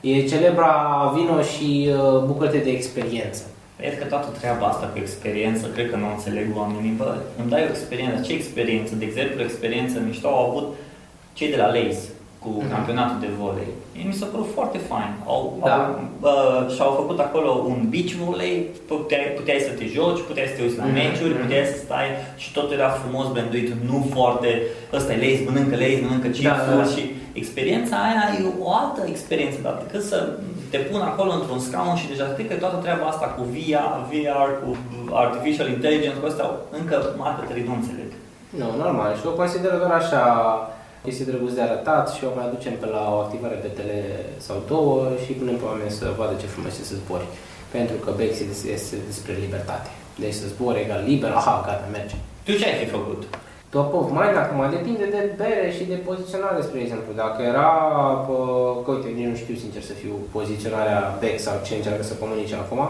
e celebra vino și uh, bucură de experiență. Cred că toată treaba asta cu experiență, cred că nu înțeleg oamenii, bă, îmi dai o experiență, ce experiență? De exemplu, experiență mișto au avut cei de la Lays, cu uh-huh. campionatul de volei. Mi s-a părut foarte fain. Au, da. au, uh, și-au făcut acolo un beach volley, puteai, puteai să te joci, puteai să te uiți la uh-huh. meciuri, mhm. puteai să stai și tot era frumos branduit, nu foarte, ăsta e lays, mănâncă lays, mănâncă chips da, da. și experiența aia e o altă experiență, dar decât să te pun acolo într-un scaun și deja cred că toată treaba asta cu VR, VR, cu Artificial Intelligence, cu astea încă marketerii nu înțeleg. Nu, normal. Și o consider doar așa este drăguț de arătat și o mai aducem pe la o activare pe tele sau două și punem pe oameni să vadă ce frumos este să zbori. Pentru că Bex este despre libertate. Deci să zbori egal liber, aha, gata, merge. Tu ce ai fi făcut? Top of mind acum depinde de bere și de poziționare, spre exemplu. Dacă era, că uite, nici nu știu sincer să fiu poziționarea Bex sau ce încearcă să comunice acum,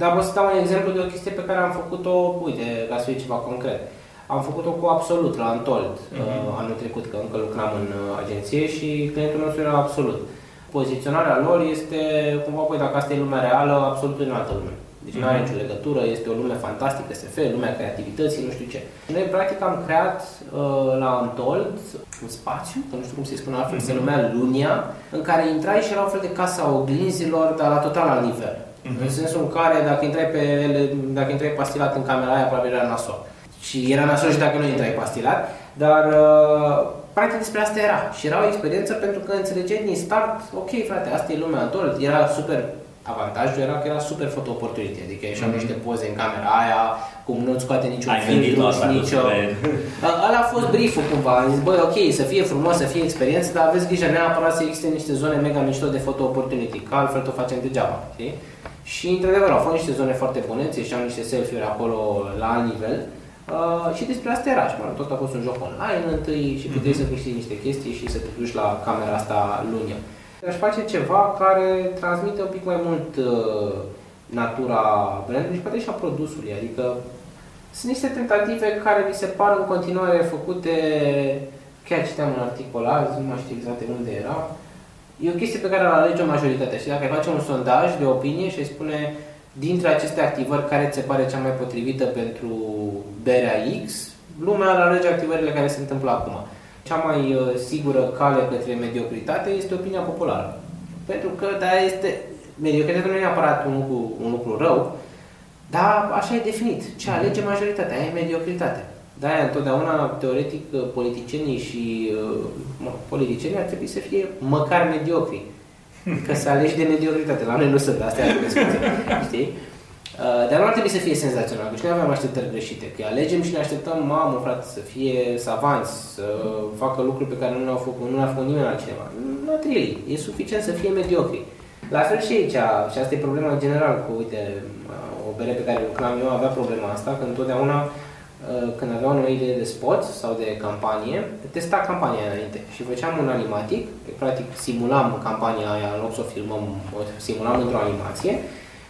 dar vă să dau un exemplu de o chestie pe care am făcut-o, uite, ca să fie ceva concret. Am făcut-o cu Absolut la Antold mm-hmm. anul trecut, că încă lucram în uh, agenție și clientul nostru era Absolut. Poziționarea lor este, cumva, păi, dacă asta e lumea reală, Absolut în altă lume. Deci mm-hmm. nu are mhm. nicio legătură, este o lume fantastică, SF, lumea creativității, nu știu ce. Noi, practic, am creat uh, la Antold un spațiu, că nu știu cum se spune altfel, mm-hmm. se numea Lunia, în care intrai și era un fel de casa oglinzilor, dar la total alt nivel. Mm-hmm. În sensul în care, dacă intrai, pe, dacă intrai pastilat în camera aia, probabil era nasol. Și era nasol și dacă nu intrai pastilat, dar uh, practic despre asta era. Și era o experiență pentru că înțelegeai din start, ok frate, asta e lumea adult, era super Avantajul era că era super photo opportunity, adică ieșeau mm-hmm. niște poze în camera aia, cum nu-ți scoate niciun Ai gândit filtru la și asta, nicio... super. A- Ăla a fost brieful cumva, am zis, băi, ok, să fie frumos, să fie experiență, dar aveți grijă neapărat să existe niște zone mega mișto de photo opportunity, că altfel o facem degeaba, știi? Și într-adevăr au fost niște zone foarte bune, ți ieșeau niște selfie-uri acolo la alt nivel uh, și despre asta era și mă rog, tot a fost un joc online întâi și puteai să câștigi niște chestii și să te duci la camera asta lunia. Aș face ceva care transmite un pic mai mult uh, natura brandului și poate și a produsului, adică sunt niște tentative care mi se par în continuare făcute, chiar citeam un articol azi, nu mai știu exact de unde era, e o chestie pe care o alege o majoritate. Și dacă ai face un sondaj de opinie și ai spune dintre aceste activări care ți se pare cea mai potrivită pentru berea X, lumea ar alege activările care se întâmplă acum. Cea mai uh, sigură cale către mediocritate este opinia populară. Pentru că, da, este, mediocritatea nu e neapărat un lucru, un lucru rău, dar așa e definit. Ce alege majoritatea, aia e mediocritate. De-aia întotdeauna, teoretic, politicienii și uh, mă, politicienii ar trebui să fie măcar mediocri. Că să alegi de mediocritate. La noi nu sunt, astea e discuție. Știi? Uh, Dar nu ar trebui să fie senzațional, că și noi avem așteptări greșite. Că îi alegem și ne așteptăm, mamă, frate, să fie savanți, să facă lucruri pe care nu le-au făcut, nu le-a făcut nimeni altcineva. Nu trebuie. E suficient să fie mediocri. La fel și aici, și asta e problema în general cu, uite, o bere pe care lucram eu avea problema asta, că întotdeauna uh, când aveam o idee de spot sau de campanie, testa campania înainte și făceam un animatic, practic simulam campania aia în loc să o filmăm, o simulam într-o animație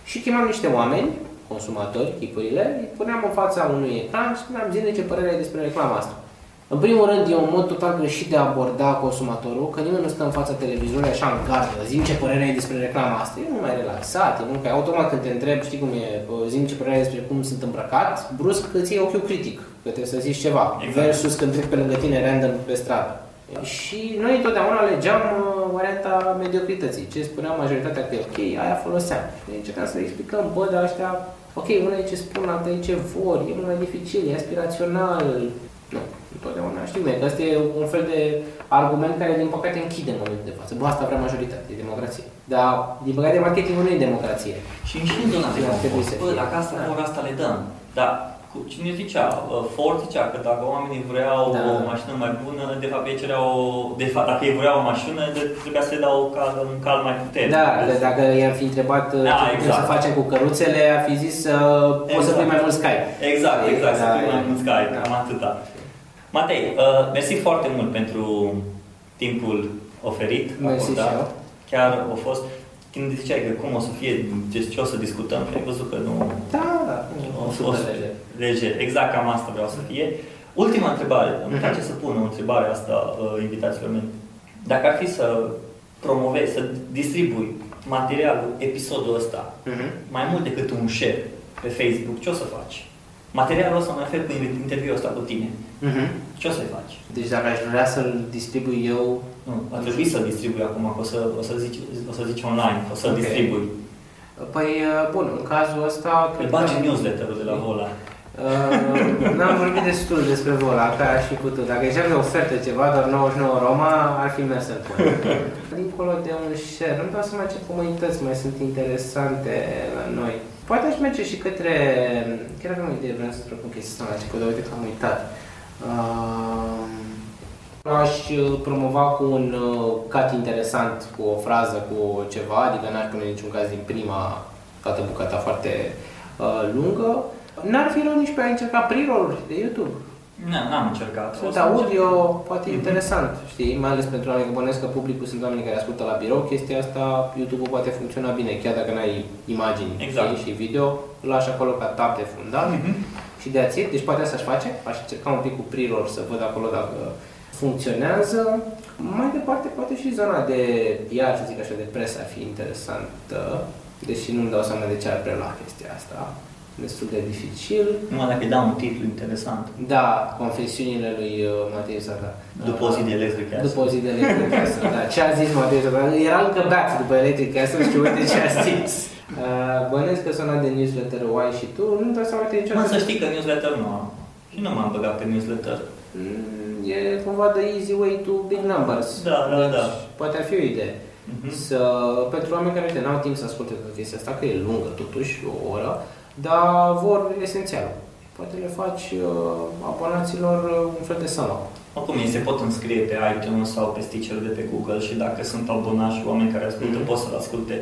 și chemam niște oameni, consumatori, chipurile, îi puneam în fața unui ecran și spuneam zile ce părere ai despre reclama asta. În primul rând, e un mod total greșit de a aborda consumatorul, că nimeni nu stă în fața televizorului așa în gardă, zim ce părere ai despre reclama asta. E mult mai relaxat, e mult mai automat când te întreb, știi cum e, zim ce părere ai despre cum sunt îmbrăcat, brusc îți iei ochiul critic, că trebuie să zici ceva, Exact. versus când trec pe lângă tine random pe stradă. Și noi întotdeauna alegeam uh, varianta mediocrității. Ce spunea majoritatea că e ok, aia foloseam. Și încercam să le explicăm, bă, dar ăștia, ok, unul e ce spun, alta e ce vor, e mult mai dificil, e aspirațional. Nu, întotdeauna știu că ăsta e un fel de argument care, din păcate, închide în momentul de față. Bă, asta vrea majoritatea, e democrație. Dar, din păcate, marketingul nu e democrație. Și și în zona de Ar trebui să confort, bă, fie. dacă asta Da. vor, asta le dăm. Dar cu- cine zicea? Uh, Ford zicea că dacă oamenii vreau Da. o mașină mai bună, de fapt ei cereau, de fapt, dacă ei vreau o mașină, de, trebuia să le dau un cal, un cal mai puternic. Da, că dacă i-am fi întrebat Da, da, ce putem exact. să facem cu căruțele, ar fi zis să poți să Exact. pui mai mult Sky. Exact, exact, să Da, fim mai e- mult Sky, da. cam atâta. Matei, uh, mersi foarte mult pentru timpul oferit, Mersi acordat. și eu. Chiar a fost, când ziceai că cum o să fie, ce, ce o să discutăm, și ai văzut că nu, Da, da, a super fost lejer. lejer. Exact cam asta vreau să fie. Ultima întrebare, îmi Mhm. place să pun o întrebare asta uh, invitațiilor mei. Dacă ar fi să promovezi, să distribui materialul, episodul ăsta, Mhm. mai mult decât un share pe Facebook, ce o să faci? Materialul ăsta mă refer cu interviul ăsta cu tine. Mhm. Ce o să-i faci? Deci dacă aș vrea să-l distribui eu, Nu, a trebuit să distribui acum, că o să, o să, zici, o să zici online, o să Ok. distribui. păi, bun, în cazul ăsta... Îl cred bagi că- în newsletter-ul de la Vola. Uh, n-am vorbit destul despre Vola, că aș fi putut. Dacă ziceam de ofertă ceva, doar 99 Roma, ar fi mers în până. Dincolo de un share, nu-mi dau seama ce comunități mai sunt interesante la noi. Poate aș merge și către... Chiar aveam o idee, vreau să spun chestia asta la început, dar uite că am uitat. Uh, aș uh, promova cu un uh, cut interesant, cu o frază, cu ceva, adică n-aș pune niciun caz din prima toată bucata foarte uh, lungă. N-ar fi rău nici pe a încerca pre-roll de YouTube. Nu, n-am încercat. O Sunt să audio, încerc. poate Mhm. interesant, știi? Mai ales pentru oameni, că bănesc că publicul sunt oameni care ascultă la birou, chestia asta, YouTube-ul poate funcționa bine, chiar dacă n-ai imagini Exact. știi, și video, îl lași acolo ca tab de fundat Mhm. Și de ațit, deci poate asta aș face, aș încerca un pic cu pre-roll să văd acolo dacă funcționează. Mai departe, poate și zona de PR, să zic așa, de presă ar fi interesantă, deși nu-mi dau seama de ce ar prelua chestia asta. Destul de dificil. Numai dacă îi dau un titlu interesant. Da, confesiunile lui uh, Matei Zadar. După o zi de Electric Castle. După o zi de Electric Castle, da. Ce a zis Matei Zadar? Era încă beat după Electric Castle și uite ce a zis. Uh, Bănesc că sona de newsletter o ai și tu, nu dau seama de Mă, niciodată. să știi că newsletter nu am. Și nu m-am băgat pe newsletter. Mm, E cumva the easy way to big numbers. Da, da, Deci, da. Poate ar fi o idee. Uh-huh. Să, pentru oameni care uite, n-au timp să asculte toată chestia asta, că e lungă totuși, o oră, dar vor esențial. Poate le faci uh, abonaților uh, un fel de sală. Oricum, ei se pot înscrie pe iTunes sau pe sticker de pe Google și dacă sunt abonați și oameni care ascultă, mm-hmm. pot să-l asculte.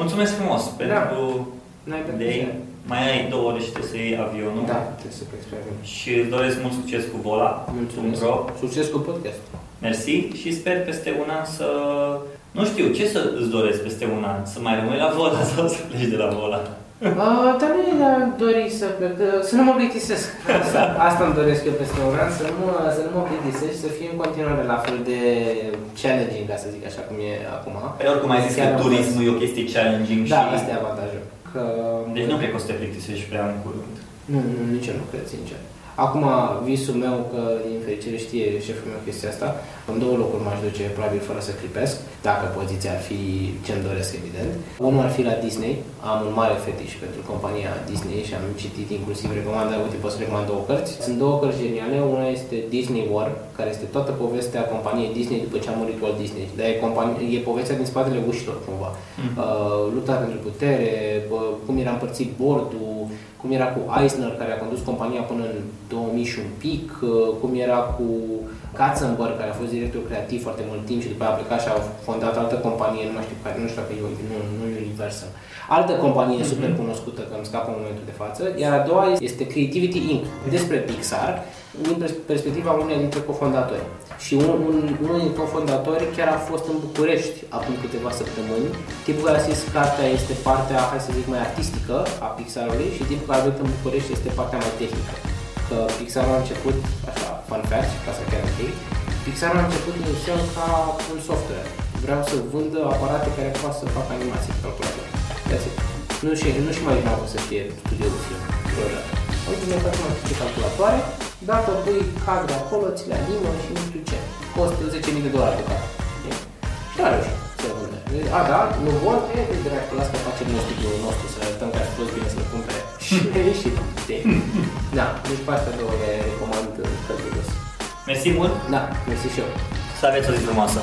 Mulțumesc frumos Da. pentru N-ai pe idei. ce. Mai ai două ore și trebuie să iei avionul. Da, trebuie să plec spre avion. Și îți doresc mult succes cu Vola. Mulțumesc. Pro. Succes cu podcast. Mersi și sper peste un an să... Nu știu, ce să îți doresc peste un an? Să mai rămâi la Vola sau să pleci de la Vola? Uh, dar nu e dori să plec, să nu mă plictisesc. Asta, asta îmi doresc eu peste un an, să nu, mă, să nu mă plictisesc și să fie în continuare la fel de challenging, ca să zic așa cum e acum. Pe oricum ai zis Chiar că am turismul e o chestie challenging Da, și... asta e avantajul. Că... Deci nu cred că o să te plictisești prea în curând. Nu, nu, nici eu nu cred, sincer. Acum, visul meu, că din fericire știe șeful meu chestia asta, în două locuri m-aș duce, probabil fără să clipesc, dacă poziția ar fi ce-mi doresc, evident. Unul ar fi la Disney, am un mare fetiș pentru compania Disney și am citit inclusiv recomandă, uite, pot să recomand două cărți. Sunt două cărți geniale, una este Disney War, care este toată povestea companiei Disney după ce a murit Walt Disney. Dar e, companie, e povestea din spatele ușilor, cumva. Mhm. Uh, lupta pentru putere, bă, cum era împărțit bordul, cum era cu Eisner, care a condus compania până în 2000 și un pic, uh, cum era cu Katzenberg, care a fost director creativ foarte mult timp și după aia a plecat și a fondat altă companie, nu mai știu care, nu știu dacă e nu, nu Universal. Altă companie super cunoscută, că îmi scapă în momentul de față, iar a doua este Creativity Inc. despre Pixar, din pers- perspectiva uneia dintre cofondatori. Și un, un, unul din cofondatori chiar a fost în București acum câteva săptămâni. Tipul care a scris cartea este partea, hai să zic, mai artistică a Pixarului și tipul care a venit în București este partea mai tehnică. Că Pixarul a început, așa, fun fact, ca să chiar ok, Pixarul a început inițial ca un software. Vreau să vândă aparate care poate să facă animații pe calculator. That's it. Nu și, nu și mai imaginam să fie studio de film. vreodată. Uite, mi-a făcut mai multe calculatoare, dacă pui cadre acolo, ți le animă și nu știu ce. Costă 10.000 de dolari de cadre. Știi? Și a reușit să vândă. A, da, nu vor, e de dracu, las că facem noi studioul nostru, să le arătăm că ar fi fost bine să-l cumpere. Și a ieșit. Știi? Da, deci pe astea două le recomand călduros. Mersi mult, Da, mersi și eu. să aveți o zi frumoasă!